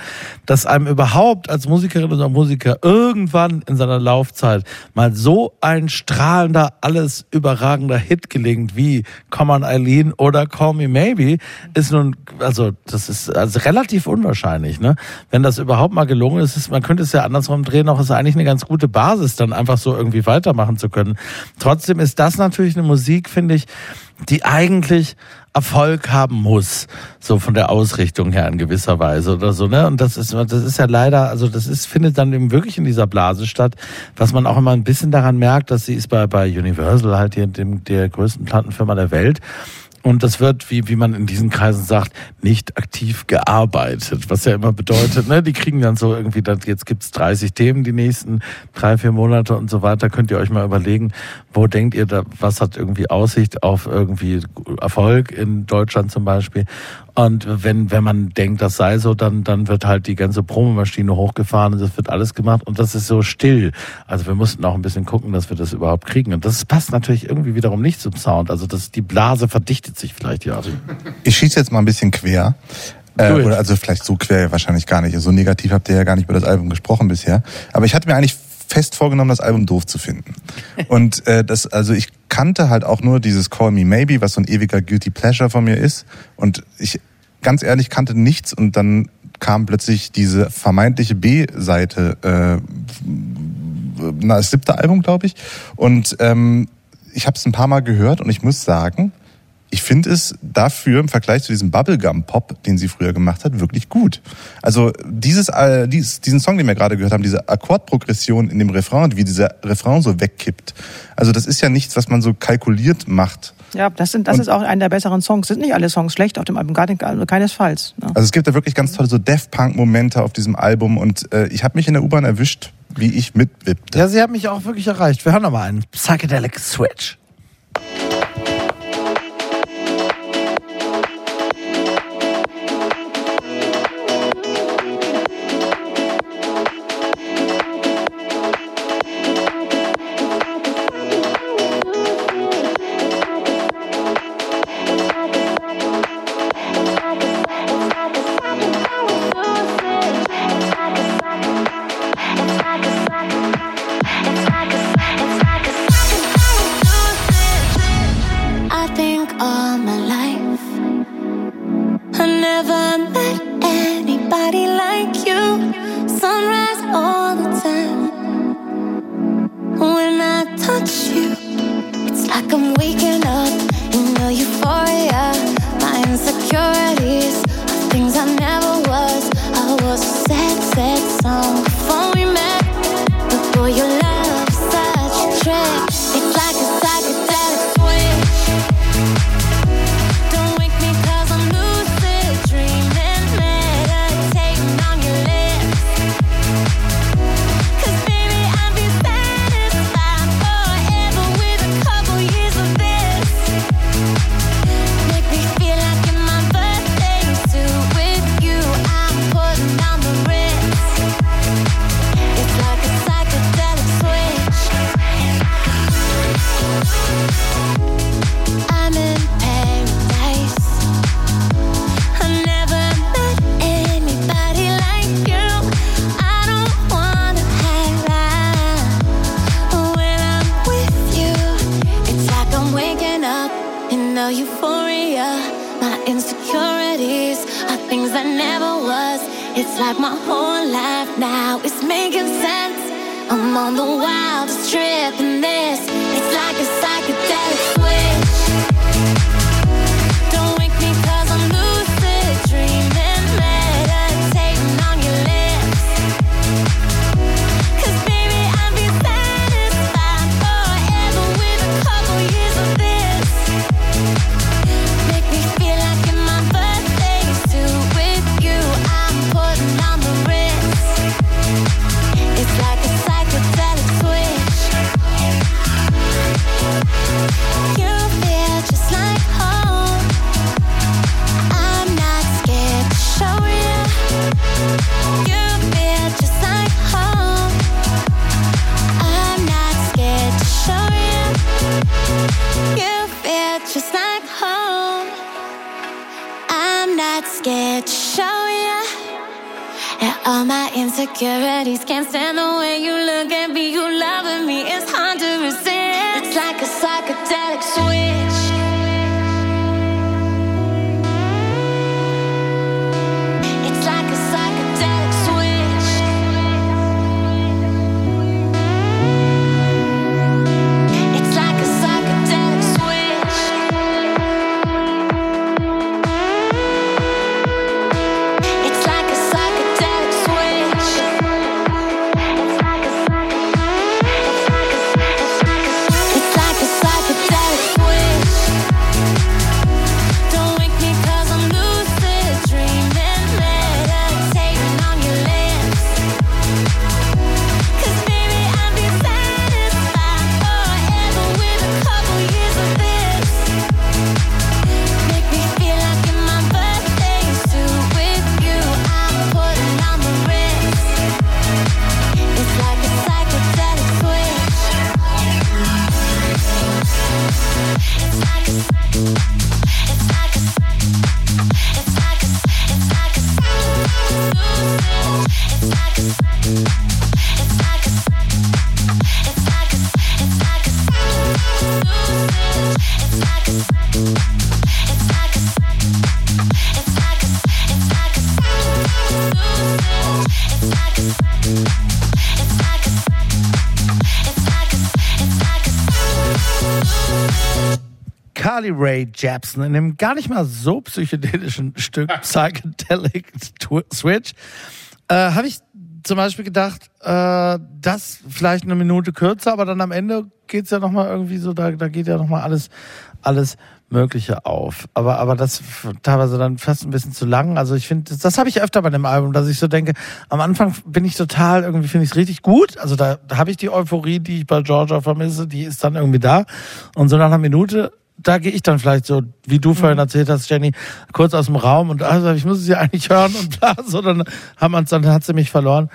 dass einem überhaupt als Musikerin oder Musiker irgendwann in seiner Laufzeit mal so ein strahlender, alles überragender Hit gelingt wie Come on Eileen oder Call Me Maybe, ist nun, also das ist also relativ unwahrscheinlich, ne? Wenn das überhaupt mal gelungen ist, ist man könnte es ja andersrum drehen, auch ist eigentlich eine ganz gute Basis, dann einfach so irgendwie weitermachen zu können. Trotzdem ist das natürlich eine Musik, finde ich, die eigentlich Erfolg haben muss, so von der Ausrichtung her in gewisser Weise oder so, ne? Und das ist, das ist ja leider, also das ist, findet dann eben wirklich in dieser Blase statt, was man auch immer ein bisschen daran merkt, dass sie ist bei, bei Universal halt hier, dem, der größten Plattenfirma der Welt. Und das wird, wie, wie man in diesen Kreisen sagt, nicht aktiv gearbeitet. Was ja immer bedeutet, ne, die kriegen dann so irgendwie, dann, jetzt gibt's 30 Themen die nächsten drei, vier Monate und so weiter. Könnt ihr euch mal überlegen, wo denkt ihr, da, was hat irgendwie Aussicht auf irgendwie Erfolg in Deutschland zum Beispiel? Und wenn, wenn man denkt, das sei so, dann, dann wird halt die ganze Promomaschine hochgefahren und das wird alles gemacht und das ist so still. Also wir mussten auch ein bisschen gucken, dass wir das überhaupt kriegen. Und das passt natürlich irgendwie wiederum nicht zum Sound. Also das, die Blase verdichtet sich vielleicht, ja. Ich schieße jetzt mal ein bisschen quer. Äh, oder also vielleicht so quer wahrscheinlich gar nicht. So negativ habt ihr ja gar nicht über das Album gesprochen bisher. Aber ich hatte mir eigentlich fest vorgenommen, das Album doof zu finden. Und äh, das, also ich kannte halt auch nur dieses Call Me Maybe, was so ein ewiger Guilty Pleasure von mir ist. Und ich ganz ehrlich kannte nichts und dann kam plötzlich diese vermeintliche B-Seite, äh, na, das siebte Album, glaube ich. Und ähm, ich habe es ein paar Mal gehört und ich muss sagen, ich finde es dafür im Vergleich zu diesem Bubblegum-Pop, den sie früher gemacht hat, wirklich gut. Also dieses, äh, dies, diesen Song, den wir gerade gehört haben, diese Akkordprogression in dem Refrain, und wie dieser Refrain so wegkippt. Also das ist ja nichts, was man so kalkuliert macht. Ja, das, sind, das Und- ist auch einer der besseren Songs. Sind nicht alle Songs schlecht auf dem Album, gar nicht, also keinesfalls. Ne? Also es gibt da wirklich ganz tolle so Death Punk-Momente auf diesem Album und äh, ich habe mich in der U-Bahn erwischt, wie ich mitwippte. Ja, sie haben mich auch wirklich erreicht. Wir hören noch mal einen Psychedelic Switch. Ray Jepsen in dem gar nicht mal so psychedelischen Stück Psychedelic Switch äh, habe ich zum Beispiel gedacht, äh, das vielleicht eine Minute kürzer, aber dann am Ende geht's ja nochmal irgendwie so, da, da geht ja nochmal alles, alles Mögliche auf. Aber, aber das teilweise dann fast ein bisschen zu lang. Also ich finde, das, das habe ich öfter bei dem Album, dass ich so denke, am Anfang bin ich total, irgendwie finde ich es richtig gut. Also da, da habe ich die Euphorie, die ich bei Georgia vermisse, die ist dann irgendwie da. Und so nach einer Minute da gehe ich dann vielleicht so, wie du vorhin erzählt hast, Jenny, kurz aus dem Raum und also ich muss es ja eigentlich hören und bla, so dann haben wir dann hat sie mich verloren.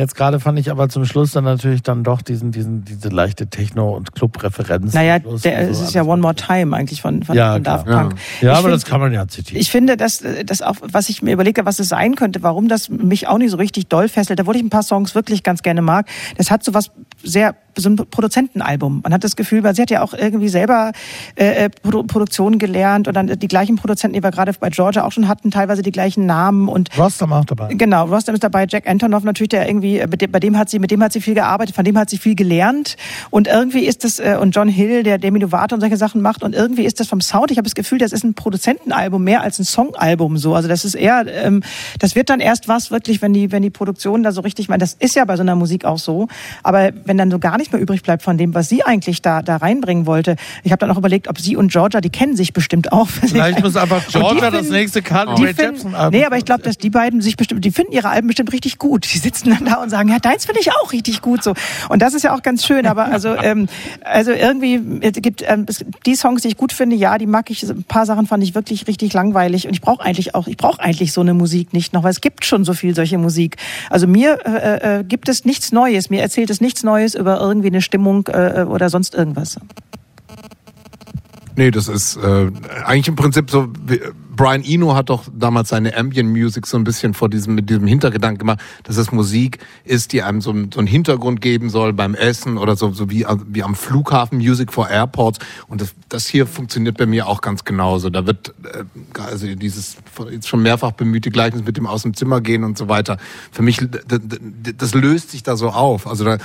Jetzt gerade fand ich aber zum Schluss dann natürlich dann doch diesen, diesen, diese leichte Techno- und Club-Referenz. Naja, der, so es ist ja. One More Time eigentlich von, von, Ja, von. Daft Punk. Ja, Ich aber find- das kann man ja zitieren. Ich finde, dass das auch, was ich mir überlege, was es sein könnte, warum das mich auch nicht so richtig doll fesselt, obwohl ich ein paar Songs wirklich ganz gerne mag. Das hat so was sehr so ein Produzentenalbum. Man hat das Gefühl, weil sie hat ja auch irgendwie selber äh, äh, Produ Produktion gelernt und dann die gleichen Produzenten, die wir gerade bei Georgia auch schon hatten, teilweise die gleichen Namen und Rostam auch dabei. Genau, Rostam ist dabei, Jack Antonoff natürlich, der irgendwie, äh, mit dem, bei dem hat sie, mit dem hat sie viel gearbeitet, von dem hat sie viel gelernt. Und irgendwie ist das, äh, und John Hill, der Demi Lovato und solche Sachen macht, und irgendwie ist das vom Sound, ich habe das Gefühl, das ist ein Produzentenalbum mehr als ein Songalbum so. Also das ist eher, ähm, das wird dann erst was wirklich, wenn die, wenn die Produktion da so richtig, ich meine, das ist ja bei so einer Musik auch so, aber wenn dann so gar nicht mehr übrig bleibt von dem, was sie eigentlich da, da reinbringen wollte. Ich habe dann auch überlegt, ob sie und Georgia, die kennen sich bestimmt auch. Vielleicht muss einfach Georgia das finden- nächste Carly Rae Jepsen Album. Nee, aber ich glaube, dass die beiden sich bestimmt, die finden ihre Alben bestimmt richtig gut. Die sitzen dann da und sagen, ja, deins finde ich auch richtig gut so. Und das ist ja auch ganz schön. Aber also, ähm, also irgendwie es gibt ähm, es, die Songs, die ich gut finde, ja, die mag ich. Ein paar Sachen fand ich wirklich richtig langweilig. Und ich brauche eigentlich auch, ich brauche eigentlich so eine Musik nicht noch, weil es gibt schon so viel solche Musik. Also mir äh, äh, gibt es nichts Neues. Mir erzählt es nichts Neues über irgendwie eine Stimmung äh, oder sonst irgendwas. Nee, das ist äh, eigentlich im Prinzip so. wie- Brian Eno hat doch damals seine Ambient Music so ein bisschen vor diesem mit diesem Hintergedanken gemacht, dass es Musik ist, die einem so, so einen Hintergrund geben soll beim Essen oder so, so wie, wie am Flughafen Music for Airports. Und das, das hier funktioniert bei mir auch ganz genauso. Da wird äh, also dieses jetzt schon mehrfach bemühte Gleichnis mit dem aus dem Zimmer gehen und so weiter. Für mich das löst sich da so auf. Also da,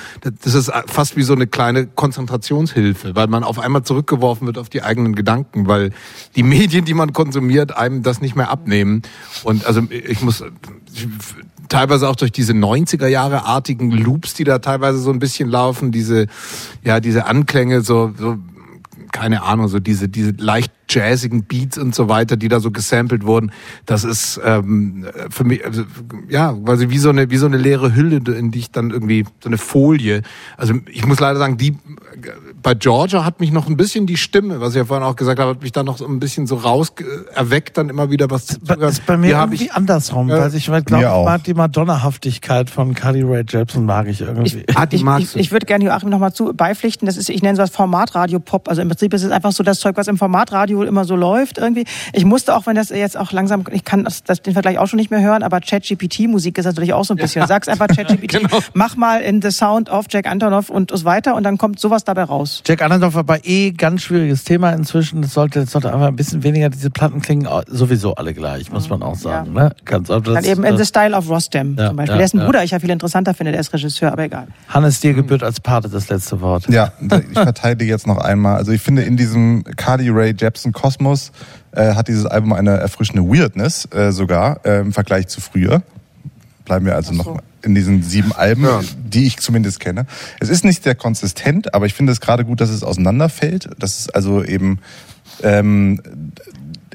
das ist fast wie so eine kleine Konzentrationshilfe, weil man auf einmal zurückgeworfen wird auf die eigenen Gedanken, weil die Medien, die man konsumiert, einem das nicht mehr abnehmen. Und also ich muss teilweise auch durch diese 90er Jahre artigen Loops, die da teilweise so ein bisschen laufen, diese ja diese Anklänge so, so keine Ahnung, so diese, diese leicht jazzigen Beats und so weiter, die da so gesampelt wurden, das ist ähm, für mich, also, ja, quasi wie so eine, wie so eine leere Hülle, in die ich dann irgendwie, so eine Folie. Also ich muss leider sagen, die bei Georgia hat mich noch ein bisschen die Stimme, was ich ja vorhin auch gesagt habe, hat mich da noch so ein bisschen so raus äh, erweckt, dann immer wieder was zu Das ist bei mir hab irgendwie ich, andersrum, Ja. weil ich glaube, ich Mir auch. mag die Madonna-Haftigkeit von Carly Rae Jepsen mag ich irgendwie. ah, die Ich, magst ich, ich würde gerne Joachim noch mal zu beipflichten. Das ist, ich nenne sowas Formatradio-Pop. Also im Prinzip ist es einfach so das Zeug, was im Formatradio immer so läuft irgendwie. Ich musste auch, wenn das jetzt auch langsam, ich kann das, das, den Vergleich auch schon nicht mehr hören, aber ChatGPT-Musik ist natürlich auch so ein bisschen. Du sagst einfach ChatGPT, Genau. mach mal in The Sound of Jack Antonoff und so weiter und dann kommt sowas dabei raus. Jack Antonoff war bei eh ganz schwieriges Thema inzwischen. Das sollte, das sollte einfach ein bisschen weniger, diese Platten klingen au- sowieso alle gleich, muss man auch sagen. Ne? Ganz, das, Dann eben in äh, The Style of Rostam Ja, zum Beispiel. ja, der ist ein ja. Bruder, ich ja viel interessanter finde, der ist Regisseur, aber egal. Hannes, dir gebührt als Pate das letzte Wort. Ja, ich verteidige jetzt noch einmal. Also ich finde, in diesem Carly Ray Jepsen Kosmos äh, hat dieses Album eine erfrischende Weirdness äh, sogar äh, im Vergleich zu früher. Bleiben wir also noch in diesen sieben Alben, Ja. die ich zumindest kenne. Es ist nicht sehr konsistent, aber ich finde es gerade gut, dass es auseinanderfällt. Das ist also eben ähm,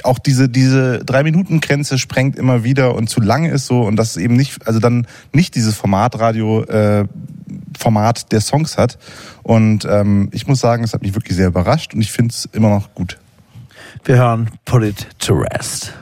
auch diese diese drei Minuten Grenze sprengt immer wieder und zu lange ist so und das ist eben nicht also dann nicht dieses Formatradio äh, Format der Songs hat und ähm, ich muss sagen es hat mich wirklich sehr überrascht und ich finde es immer noch gut Wir hören Put It to Rest.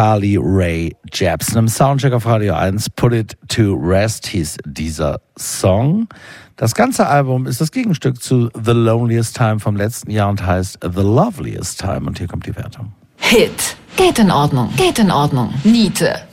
Carly Ray Jepsen. Im Soundcheck auf Radio 1, Put It to Rest hieß dieser Song. Das ganze Album ist das Gegenstück zu The Loneliest Time vom letzten Jahr und heißt The Loveliest Time. Und hier kommt die Wertung. Hit. Geht in Ordnung. Geht in Ordnung. Niete.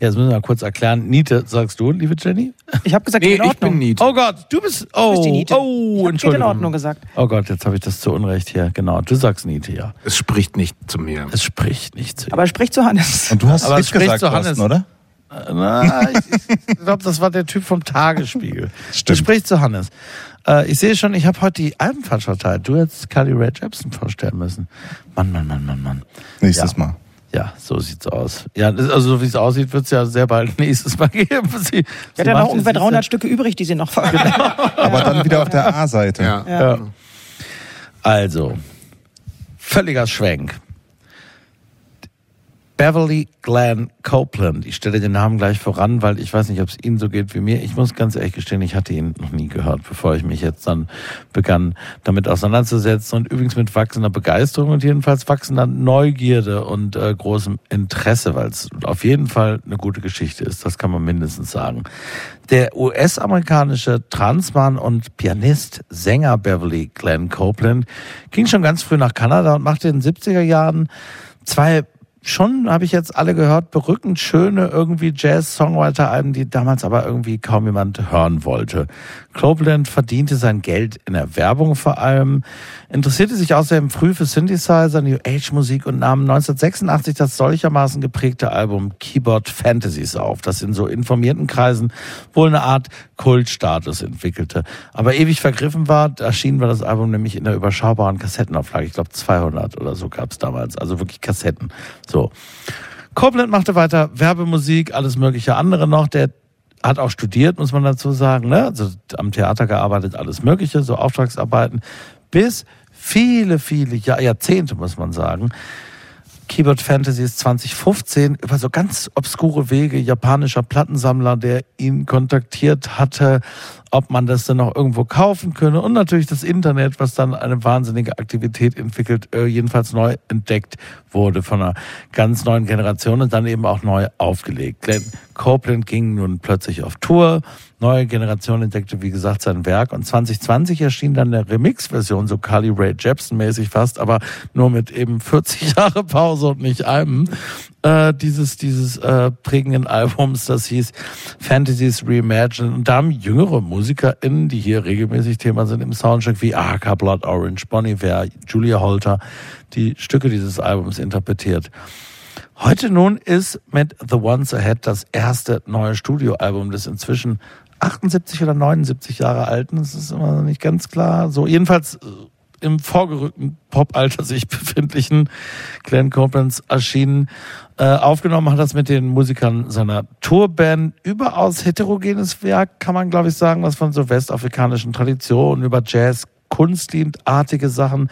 Ja, Jetzt müssen wir mal kurz erklären. Niete, sagst du, liebe Jenny? Ich habe gesagt, Nee, in ich Ordnung. bin Niete. Oh Gott, du bist. Oh, bist die Niete. oh, Ich geht in Entschuldigung. Ordnung gesagt. Oh Gott, jetzt habe ich das zu Unrecht hier. Genau, du sagst Niete, ja. Es spricht nicht zu mir. Es spricht nicht zu ihm. Aber sprich zu Hannes. Und du hast Aber es spricht gesagt, zu Hannes. Thorsten, oder? Na, ich, ich glaube, das war der Typ vom Tagesspiegel. Stimmt. Das spricht zu Hannes. Äh, ich sehe schon, ich habe heute die Alben falsch verteilt. Du hättest Carly Rae Jepsen vorstellen müssen. Mann, Mann, Mann, Mann, Mann. Nächstes Ja. Mal. Ja, so sieht's aus. Ja, also so wie es aussieht, wird's ja sehr bald nächstes Mal geben. Sie, Sie sie hat ja macht- noch ungefähr sie ist 300 Stücke übrig, die sie noch ver Aber dann wieder auf der A-Seite. Ja. Ja. Also, völliger Schwenk. Beverly Glenn Copeland. Ich stelle den Namen gleich voran, weil ich weiß nicht, ob es Ihnen so geht wie mir. Ich muss ganz ehrlich gestehen, ich hatte ihn noch nie gehört, bevor ich mich jetzt dann begann, damit auseinanderzusetzen. Und übrigens mit wachsender Begeisterung und jedenfalls wachsender Neugierde und äh, großem Interesse, weil es auf jeden Fall eine gute Geschichte ist. Das kann man mindestens sagen. Der US-amerikanische Transmann und Pianist, Sänger Beverly Glenn Copeland ging schon ganz früh nach Kanada und machte in den 70er Jahren zwei schon, habe ich jetzt alle gehört, berückend schöne irgendwie Jazz-Songwriter-Alben, die damals aber irgendwie kaum jemand hören wollte. Copeland verdiente sein Geld in der Werbung vor allem, interessierte sich außerdem früh für Synthesizer, New Age-Musik und nahm 1986 das solchermaßen geprägte Album Keyboard Fantasies auf, das in so informierten Kreisen wohl eine Art Kultstatus entwickelte. Aber ewig vergriffen war, erschien war das Album nämlich in der überschaubaren Kassettenauflage. Ich glaube 200 oder so gab es damals, also wirklich Kassetten. So. Copeland machte weiter Werbemusik, alles mögliche andere noch. Der hat auch studiert, muss man dazu sagen, ne? Also am Theater gearbeitet, alles mögliche, so Auftragsarbeiten, bis viele, viele Jahr, Jahrzehnte, muss man sagen. Keyboard Fantasies 2015 über so ganz obskure Wege japanischer Plattensammler, der ihn kontaktiert hatte, ob man das dann noch irgendwo kaufen könne. Und natürlich das Internet, was dann eine wahnsinnige Aktivität entwickelt, äh, jedenfalls neu entdeckt wurde von einer ganz neuen Generation und dann eben auch neu aufgelegt. Glenn Copeland ging nun plötzlich auf Tour, neue Generation entdeckte wie gesagt sein Werk. Und 2020 erschien dann eine Remix-Version, so Carly Rae Jepsen mäßig fast, aber nur mit eben 40 Jahre Pause und nicht einem äh, dieses dieses äh, prägenden Albums, das hieß Fantasies Reimagined und da haben jüngere MusikerInnen, die hier regelmäßig Thema sind im Soundtrack, wie Aka Blood Orange, Bonnie Iver, Julia Holter, die Stücke dieses Albums interpretiert. Heute nun ist mit The Ones Ahead das erste neue Studioalbum des inzwischen 78 oder 79 Jahre alten. Das ist immer noch nicht ganz klar. So, jedenfalls äh, im vorgerückten Pop-Alter sich befindlichen Glenn Copelands erschienen. Äh, aufgenommen hat das mit den Musikern seiner Tourband. Überaus heterogenes Werk, kann man glaube ich sagen, was von so westafrikanischen Traditionen über Jazz, Kunstliederartige Sachen.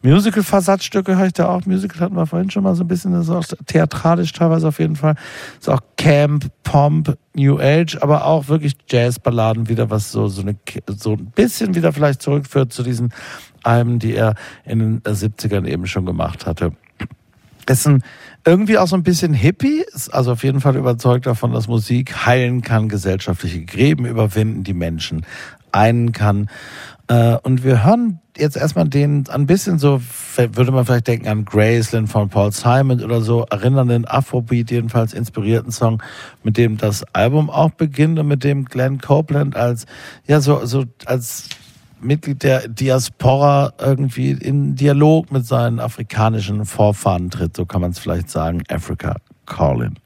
Musical-Versatzstücke höre ich da auch. Musical hatten wir vorhin schon mal so ein bisschen, das ist auch theatralisch teilweise auf jeden Fall. Ist auch Camp, Pomp, New Age, aber auch wirklich Jazzballaden wieder, was so, so, eine, so ein bisschen wieder vielleicht zurückführt zu diesen Alben, die er in den 70ern eben schon gemacht hatte. Ist ein irgendwie auch so ein bisschen Hippie, ist also auf jeden Fall überzeugt davon, dass Musik heilen kann, gesellschaftliche Gräben überwinden, die Menschen einen kann. Äh, Und wir hören jetzt erstmal den ein bisschen so, würde man vielleicht denken an Graceland von Paul Simon oder so, erinnernden Afrobeat jedenfalls inspirierten Song, mit dem das Album auch beginnt und mit dem Glenn Copeland als, ja, so, so als Mitglied der Diaspora irgendwie in Dialog mit seinen afrikanischen Vorfahren tritt, so kann man es vielleicht sagen, Africa Calling.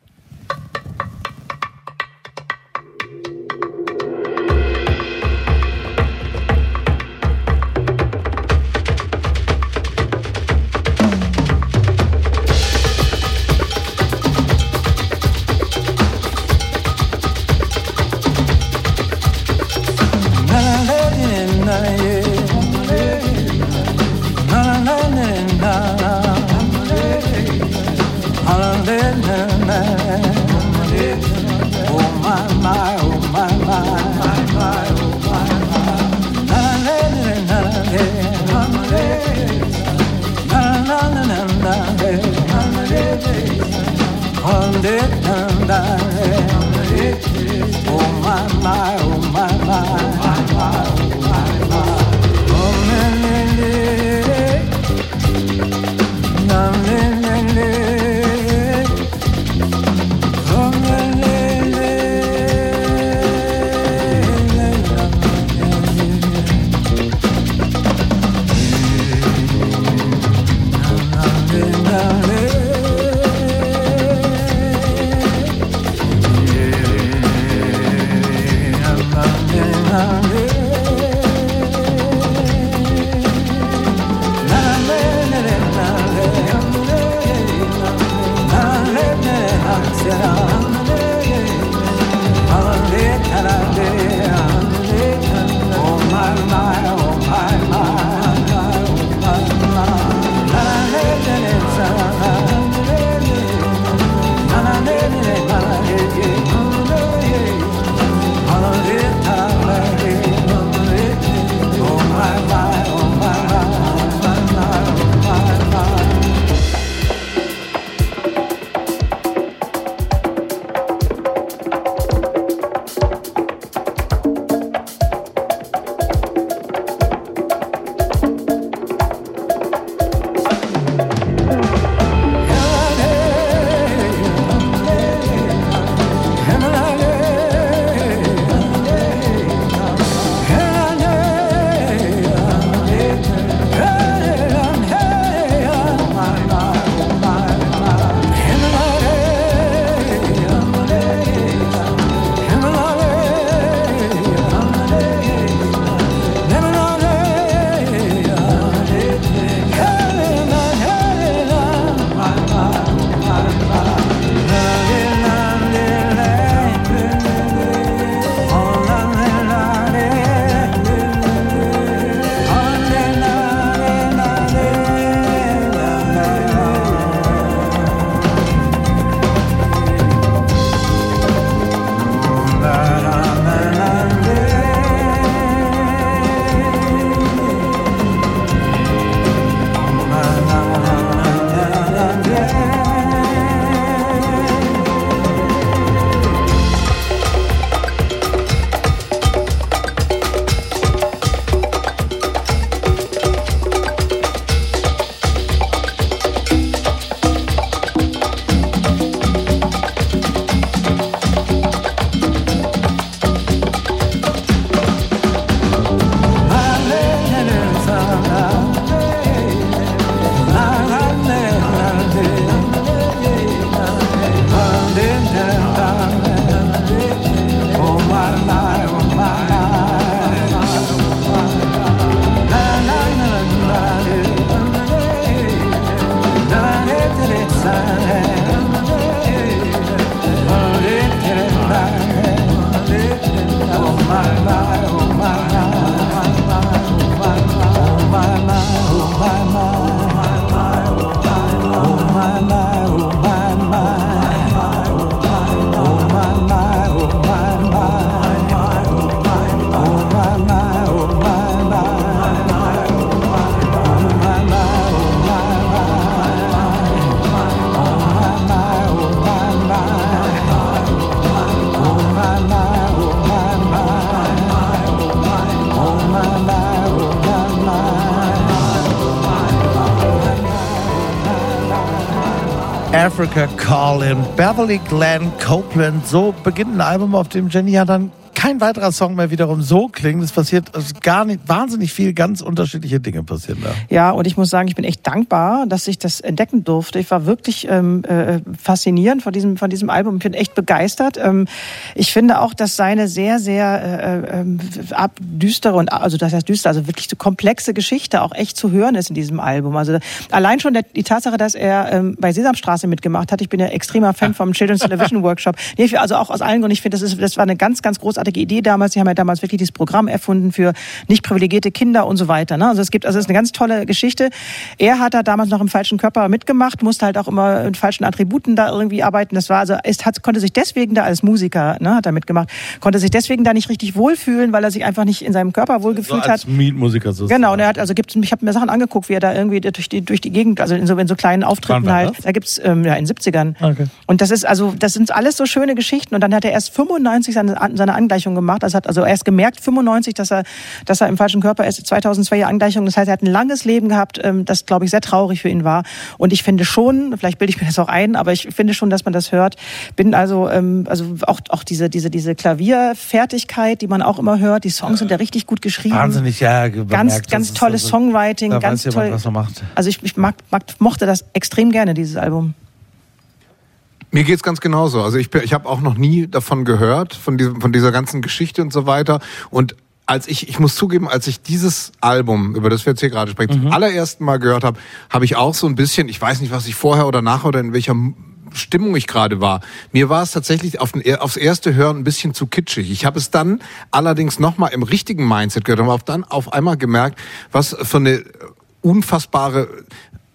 Africa Calling, Beverly Glenn Copeland. So beginnt ein Album, auf dem Jenny ja dann kein weiterer Song mehr wiederum so klingt. Es passiert also gar nicht, wahnsinnig viel, ganz unterschiedliche Dinge passieren da. Ja, und ich muss sagen, ich bin echt dankbar, dass ich das entdecken durfte. Ich war wirklich ähm, äh, faszinierend von diesem, von diesem Album. Ich bin echt begeistert. Ähm, ich finde auch, dass seine sehr, sehr äh, äh, ab düstere und also das heißt düster, also wirklich so komplexe Geschichte auch echt zu hören ist in diesem Album. Also allein schon der, die Tatsache, dass er ähm, bei Sesamstraße mitgemacht hat. Ich bin ja extremer Fan vom Children's Television Workshop. Nee, also auch aus allen Gründen. Ich finde, das ist, das war eine ganz, ganz großartige Idee damals. Die haben ja damals wirklich dieses Programm erfunden für nicht privilegierte Kinder und so weiter. Ne? Also es gibt, also es ist eine ganz tolle Geschichte. Er hat da damals noch im falschen Körper mitgemacht, musste halt auch immer in falschen Attributen da irgendwie arbeiten. Das war also, es hat, konnte sich deswegen da als Musiker, ne, hat er mitgemacht, konnte sich deswegen da nicht richtig wohlfühlen, weil er sich einfach nicht in seinem Körper wohlgefühlt so als hat. Mietmusiker so. Genau, und er hat, also gibt's, ich habe mir Sachen angeguckt, wie er da irgendwie durch die, durch die Gegend, also in so, in so kleinen Auftritten Wann halt, das? da gibt's ähm, ja, in den 70ern. Okay. Und das ist also, das sind alles so schöne Geschichten. Und dann hat er erst 95 seine, seine Angleichung gemacht. Also hat also erst gemerkt 95, dass er, dass er im falschen Körper ist. 2002 Jahre Angleichung. Das heißt, er hat ein langes Leben gehabt, ähm, das glaube ich sehr traurig für ihn war. Und ich finde schon, vielleicht bilde ich mir das auch ein, aber ich finde schon, dass man das hört. Bin also, ähm, also auch auch diese diese diese Klavierfertigkeit, die man auch immer hört. Die Songs sind ja richtig gut geschrieben. Wahnsinnig, ja. bemerkt, Ganz, ganz tolles also- Songwriting, da ganz weiß jemand, toll. was er macht. Also ich, ich mag, mag, mochte das extrem gerne, dieses Album. Mir geht's ganz genauso. Also ich, ich habe auch noch nie davon gehört, von, diesem, von dieser ganzen Geschichte und so weiter. Und als ich, ich muss zugeben, als ich dieses Album, über das wir jetzt hier gerade sprechen, zum allerersten Mal gehört habe, habe ich auch so ein bisschen, ich weiß nicht, was ich vorher oder nachher oder in welcher Stimmung ich gerade war. Mir war es tatsächlich auf den, aufs erste Hören ein bisschen zu kitschig. Ich habe es dann allerdings nochmal im richtigen Mindset gehört und habe dann auf einmal gemerkt, was für eine unfassbare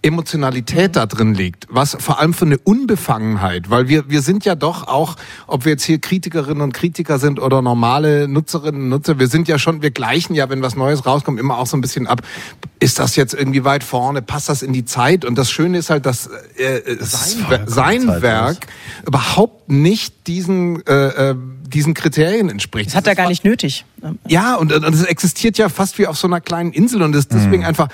Emotionalität da drin liegt, was vor allem für eine Unbefangenheit, weil wir wir sind ja doch auch, ob wir jetzt hier Kritikerinnen und Kritiker sind oder normale Nutzerinnen und Nutzer, wir sind ja schon, wir gleichen ja, wenn was Neues rauskommt, immer auch so ein bisschen ab. Ist das jetzt irgendwie weit vorne? Passt das in die Zeit? Und das Schöne ist halt, dass äh, sein, vollkommen sein zeitlos. Werk überhaupt nicht diesen äh, äh, diesen Kriterien entspricht. Das hat er gar nicht nötig. Ja, und, und es existiert ja fast wie auf so einer kleinen Insel und ist deswegen einfach.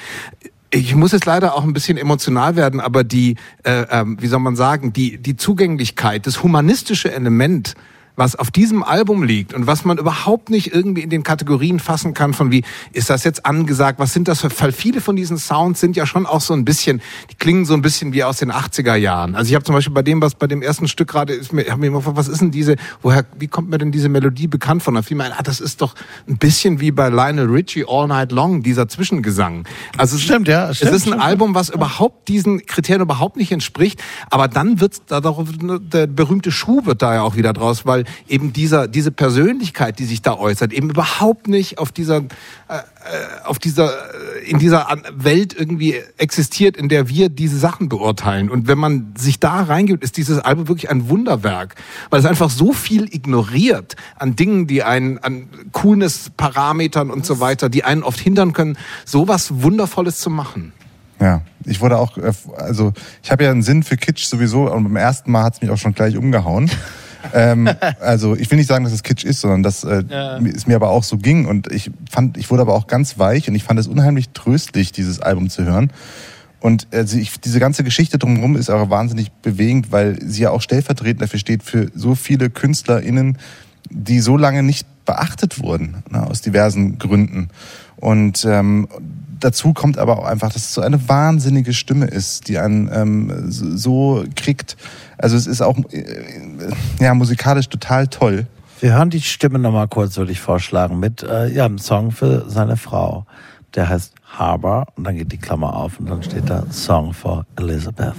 Ich muss jetzt leider auch ein bisschen emotional werden, aber die, äh, ähm, wie soll man sagen, die die Zugänglichkeit, das humanistische Element, was auf diesem Album liegt und was man überhaupt nicht irgendwie in den Kategorien fassen kann von wie ist das jetzt angesagt, was sind das für weil viele von diesen Sounds sind ja schon auch so ein bisschen, die klingen so ein bisschen wie aus den 80er Jahren. Also ich habe zum Beispiel bei dem, was bei dem ersten Stück gerade ist, mir, hab mir immer gefragt, was ist denn diese, woher, wie kommt mir denn diese Melodie bekannt von? Da fiel mir ein, ah, das ist doch ein bisschen wie bei Lionel Richie All Night Long, dieser Zwischengesang. Also es Stimmt, ja, Es stimmt, ist ein stimmt. Album, was überhaupt diesen Kriterien überhaupt nicht entspricht, aber dann wird da der berühmte Schuh wird da ja auch wieder draus, weil eben dieser diese Persönlichkeit, die sich da äußert, eben überhaupt nicht auf dieser äh, äh, auf dieser äh, in dieser Welt irgendwie existiert, in der wir diese Sachen beurteilen. Und wenn man sich da reingibt, ist dieses Album wirklich ein Wunderwerk, weil es einfach so viel ignoriert an Dingen, die einen an Coolness-Parametern und so weiter, die einen oft hindern können, sowas Wundervolles zu machen. Ja, ich wurde auch, äh, also ich habe ja einen Sinn für Kitsch sowieso und beim ersten Mal hat es mich auch schon gleich umgehauen. ähm, also ich will nicht sagen, dass es Kitsch ist, sondern dass äh, es mir aber auch so ging und ich fand, ich wurde aber auch ganz weich und ich fand es unheimlich tröstlich, dieses Album zu hören. Und äh, sie- ich, diese ganze Geschichte drumherum ist auch wahnsinnig bewegend, weil sie ja auch stellvertretend dafür steht für so viele KünstlerInnen, die so lange nicht beachtet wurden, ne, aus diversen Gründen. Und ähm, dazu kommt aber auch einfach, dass es so eine wahnsinnige Stimme ist, die einen ähm, so kriegt. Also es ist auch äh, ja musikalisch total toll. Wir hören die Stimme nochmal kurz, würde ich vorschlagen, mit äh, ja, einem Song für seine Frau. Der heißt Harbor und dann geht die Klammer auf und dann steht da Song for Elizabeth.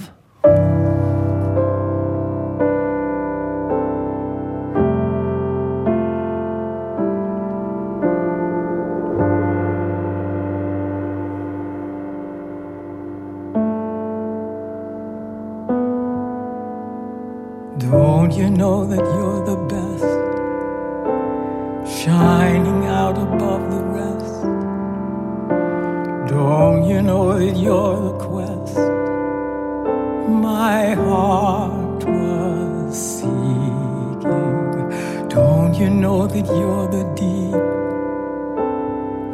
That you're the deep?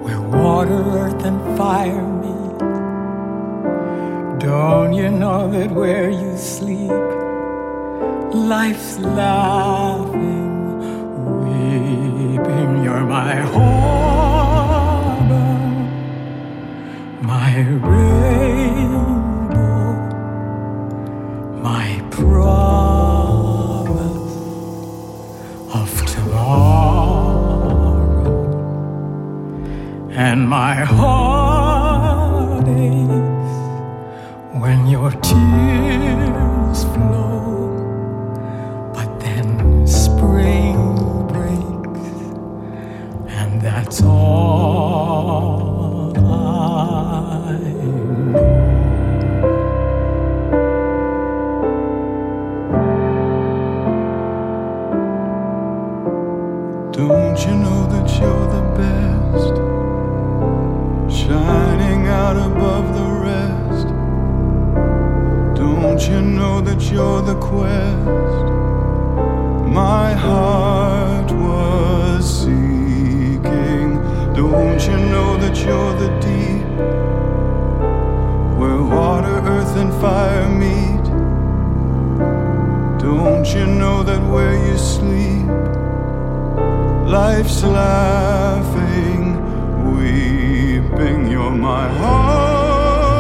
Where water, earth, and fire meet. Don't you know that where you sleep? Life's laughing, weeping. You're my harbor, my rainbow, my and my heart aches when your tears fire meet. Don't you know that where you sleep, life's laughing, weeping. You're my harbor,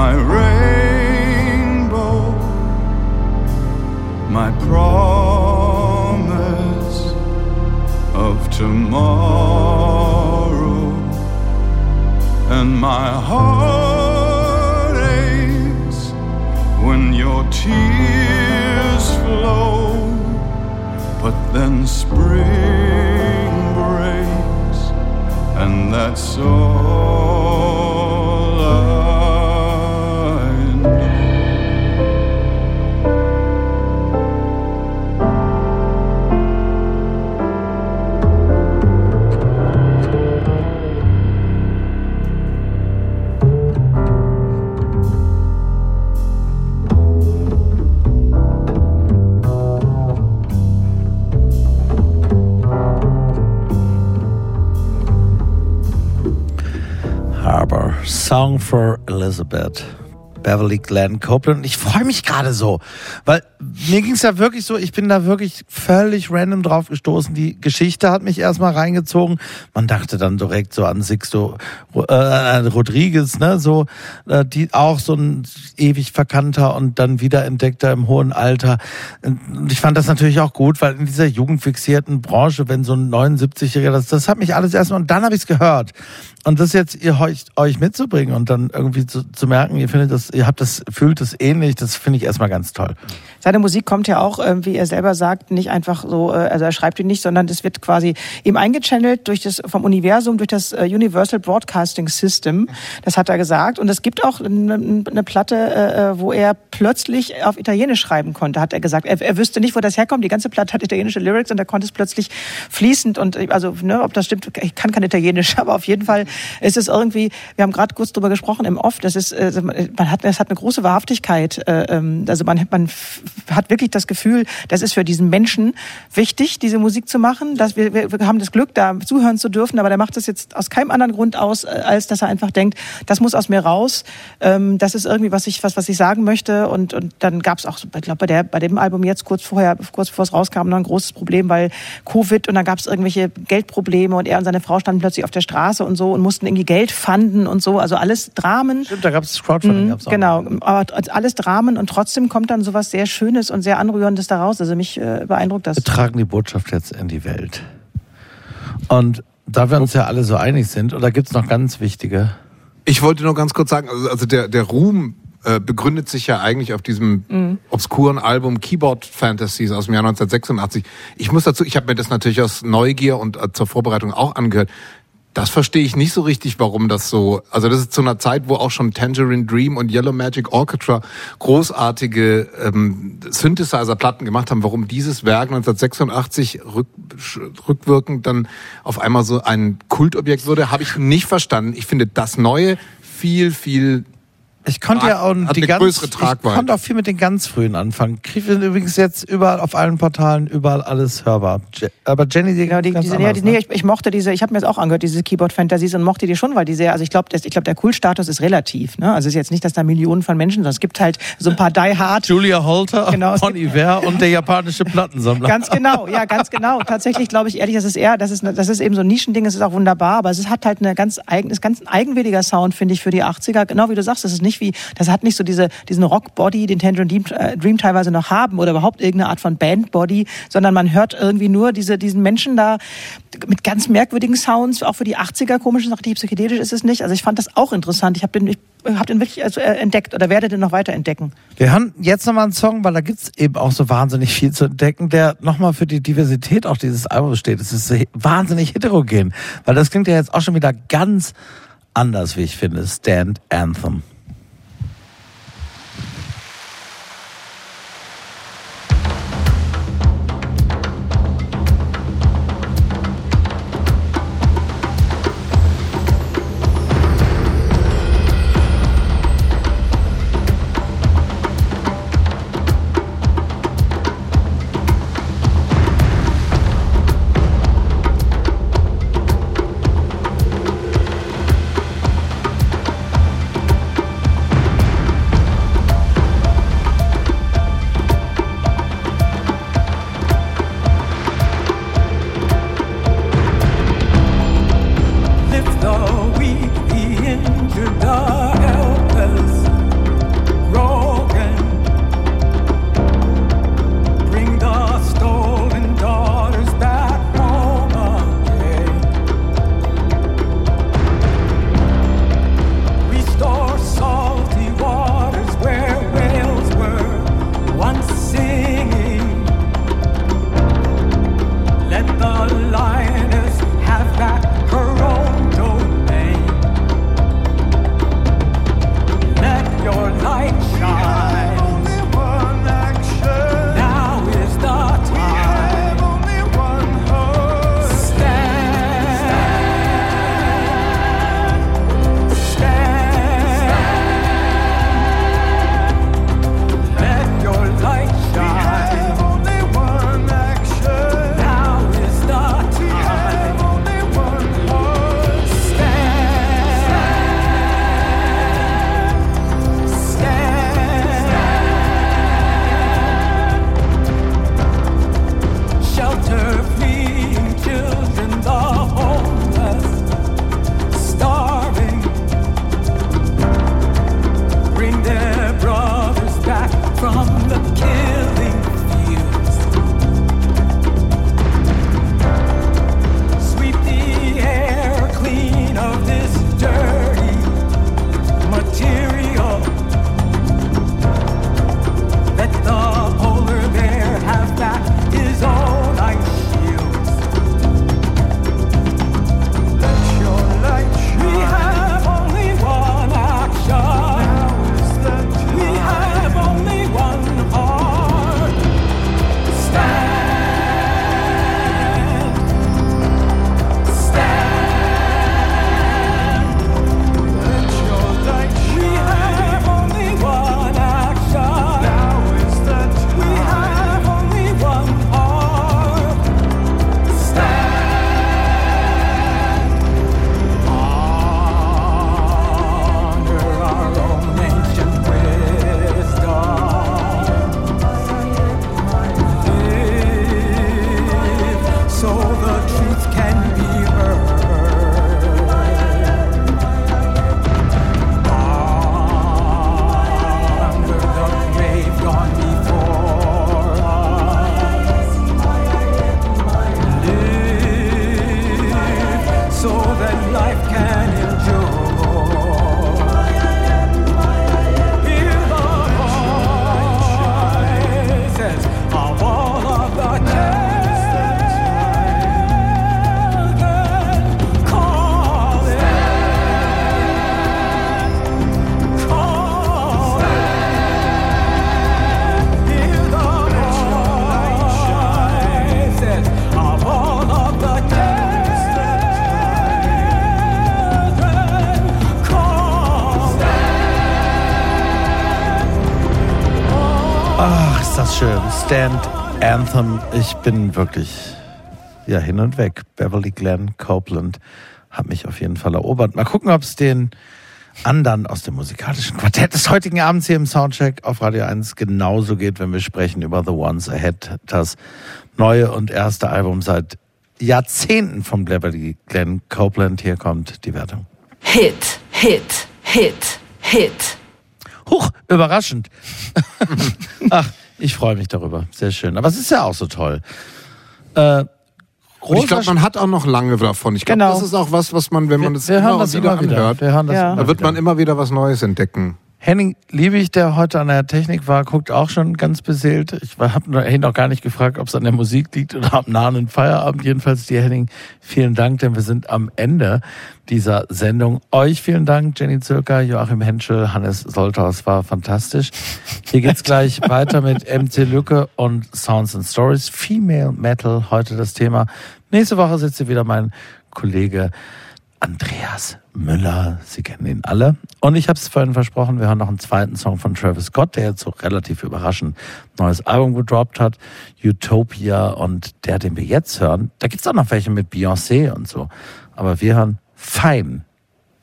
my rainbow, my promise of tomorrow, my heart aches when your tears flow. But then spring breaks, and that's all I Song for Elizabeth. Beverly Glenn Copeland. Ich freue mich gerade so, weil mir ging es ja wirklich so, ich bin da wirklich völlig random drauf gestoßen. Die Geschichte hat mich erstmal reingezogen. Man dachte dann direkt so an Sixto äh, Rodriguez, ne, so äh, die auch so ein ewig verkannter und dann wiederentdeckter im hohen Alter. Und ich fand das natürlich auch gut, weil in dieser jugendfixierten Branche, wenn so ein 79-Jähriger, das, das hat mich alles erstmal und dann habe ich es gehört. Und das jetzt ihr euch, euch mitzubringen und dann irgendwie zu, zu merken, ihr findet das, ihr habt das, fühlt das ähnlich, das finde ich erstmal ganz toll. Seine Musik kommt ja auch, wie er selber sagt, nicht einfach so, äh, also er schreibt die nicht, sondern das wird quasi ihm eingechannelt durch das vom Universum, durch das äh, Universal Broadcasting System. Das hat er gesagt. Und es gibt auch eine, eine Platte, äh, wo er plötzlich auf Italienisch schreiben konnte, hat er gesagt. Er, er wüsste nicht, wo das herkommt. Die ganze Platte hat italienische Lyrics und er konnte es plötzlich fließend und also, ne, ob das stimmt, ich kann kein Italienisch, aber auf jeden Fall ist es irgendwie, wir haben gerade kurz drüber gesprochen im Off, das ist, äh, man hat, das hat eine große Wahrhaftigkeit. Äh, ähm, also man, man hat wirklich das Gefühl, das ist für diesen Menschen wichtig, diese Musik zu machen. Dass wir, wir, haben das Glück, da zuhören zu dürfen, aber der macht das jetzt aus keinem anderen Grund aus, äh, als dass er einfach denkt, das muss aus mir raus. Ähm, das ist irgendwie was ich was was ich sagen möchte. Und und dann gab es auch, ich glaube bei bei dem Album jetzt kurz vorher, kurz bevor es rauskam, noch ein großes Problem, weil Covid und dann gab es irgendwelche Geldprobleme und er und seine Frau standen plötzlich auf der Straße und so und mussten irgendwie Geld fanden und so. Also alles Dramen. Stimmt, da gab es Crowdfunding. Mhm, gab's auch. genau, aber alles Dramen und trotzdem kommt dann sowas sehr Schönes und sehr Anrührendes daraus. Also mich äh, beeindruckt das. Wir tragen die Botschaft jetzt in die Welt. Und da wir uns ja alle so einig sind, oder gibt es noch ganz wichtige? Ich wollte nur ganz kurz sagen, also, also der, der Ruhm äh, begründet sich ja eigentlich auf diesem Mhm. obskuren Album Keyboard Fantasies aus dem Jahr 1986. Ich muss dazu, ich habe mir das natürlich aus Neugier und äh, zur Vorbereitung auch angehört. Das verstehe ich nicht so richtig, warum das so. Also das ist zu einer Zeit, wo auch schon Tangerine Dream und Yellow Magic Orchestra großartige ähm, Synthesizer-Platten gemacht haben. Warum dieses Werk 1986 rück, rückwirkend dann auf einmal so ein Kultobjekt wurde, habe ich nicht verstanden. Ich finde das Neue viel, viel Ich konnte ja auch die ganz, größere ich konnte auch viel mit den ganz frühen anfangen. Krieg übrigens jetzt überall auf allen Portalen überall alles hörbar. Je- Aber Jenny, die, Genau, die, ganz diese, anders, ja, die, ne? nee, ich, ich mochte diese, ich habe mir das auch angehört, diese Keyboard Fantasies und mochte die schon, weil die sehr, also ich glaube, ich glaube, der Kultstatus ist relativ. Ne? Also es ist jetzt nicht, dass da Millionen von Menschen, sondern es gibt halt so ein paar Die Hard. Julia Holter, Genau, es Bon Iver und der japanische Plattensammler. Ganz genau, ja, ganz genau. Tatsächlich glaube ich ehrlich, das ist eher, das ist, eine- das ist eben so ein Nischending, es ist auch wunderbar, aber es ist, hat halt eine ganz eigen, ist ganz ein eigenwilliger Sound, finde ich, für die 80er. Genau wie du sagst, das ist nicht wie, das hat nicht so diese, diesen Rock-Body, den Tangerine Dream, äh, Dream teilweise noch haben oder überhaupt irgendeine Art von Band-Body, sondern man hört irgendwie nur diese, diesen Menschen da mit ganz merkwürdigen Sounds, auch für die 80er, komische Sache, die psychedelisch ist es nicht. Also ich fand das auch interessant. Ich habe den, ich habe den wirklich also, äh, entdeckt oder werde den noch weiter entdecken. Wir haben jetzt nochmal einen Song, weil da gibt's eben auch so wahnsinnig viel zu entdecken, der nochmal für die Diversität auch dieses Albums steht. Es ist wahnsinnig heterogen, weil das klingt ja jetzt auch schon wieder ganz anders, wie ich finde. Stand Anthem. Stand Anthem. Ich bin wirklich ja hin und weg. Beverly Glenn Copeland hat mich auf jeden Fall erobert. Mal gucken, ob es den anderen aus dem musikalischen Quartett des heutigen Abends hier im Soundcheck auf Radio 1 genauso geht, wenn wir sprechen über The Ones Ahead, das neue und erste Album seit Jahrzehnten von Beverly Glenn Copeland. Hier kommt die Wertung. Hit, Hit, Hit, Hit. Huch, überraschend. Ach, ich freue mich darüber. Sehr schön. Aber es ist ja auch so toll. Äh, Und ich glaube, man hat auch noch lange davon. Ich glaube, Genau. das ist auch was, was man, wenn man das wir immer das wieder immer wieder. anhört, Wir das Ja. da wird man immer wieder was Neues entdecken. Henning Liebig, der heute an der Technik war, guckt auch schon ganz beseelt. Ich habe ihn noch gar nicht gefragt, ob es an der Musik liegt oder am nahen Feierabend. Jedenfalls dir, Henning, vielen Dank, denn wir sind am Ende dieser Sendung. Euch vielen Dank, Jenny Zirker, Joachim Henschel, Hannes Solthaus, war fantastisch. Hier geht's gleich weiter mit MC Lücke und Sounds and Stories. Female Metal, heute das Thema. Nächste Woche sitzt hier wieder mein Kollege Andreas Müller. Sie kennen ihn alle. Und ich habe es vorhin versprochen, wir hören noch einen zweiten Song von Travis Scott, der jetzt so relativ überraschend neues Album gedroppt hat, Utopia. Und der, den wir jetzt hören, da gibt's auch noch welche mit Beyoncé und so. Aber wir hören Fein.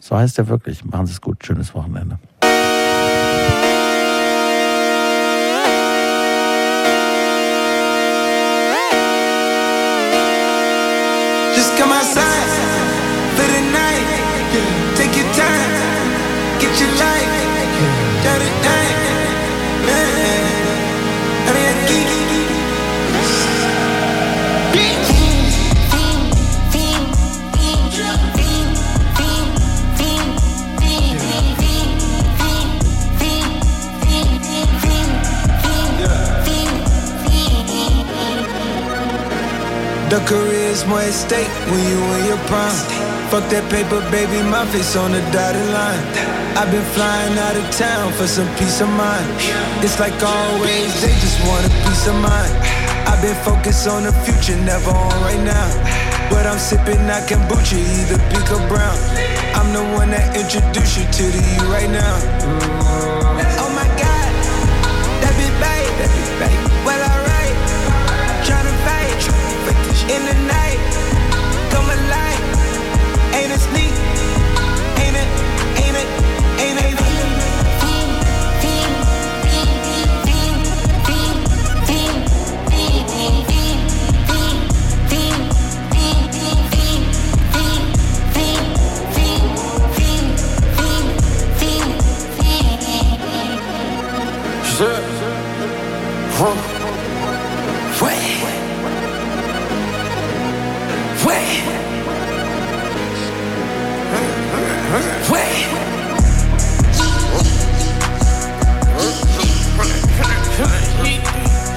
So heißt er wirklich. Machen Sie es gut. Schönes Wochenende. The career is more at stake when you in your prime. Fuck that paper, baby, my face on the dotted line. I've been flying out of town for some peace of mind. It's like always, they just want a piece of mind. I've been focused on the future, never on right now. But I'm sipping that kombucha, either pink or brown. I'm the one that introduced you to the you right now.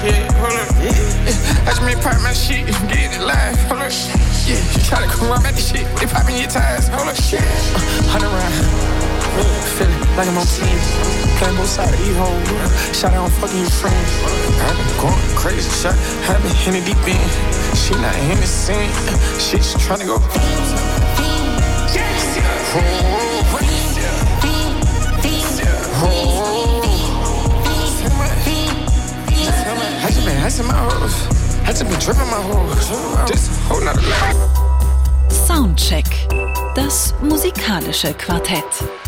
Yeah, pull up. Yeah, I just been poppin' my shit, gettin' it loud. Hold up, yeah. you try to come around at the shit. They popping your tires. Hold up. Shit. Uh, Hunt around. Feeling like I'm on team. Playing both sides of these hoes. Shot out on fucking your friends. I've been going crazy. Shot, I've been in the deep end. She not in the scene. She just trying to go. I just been asking my hoes. I just been dripping my hoes. This whole nother life. Soundcheck. Das musikalische Quartett.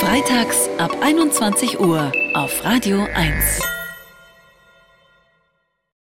Freitags ab 21 Uhr auf Radio 1.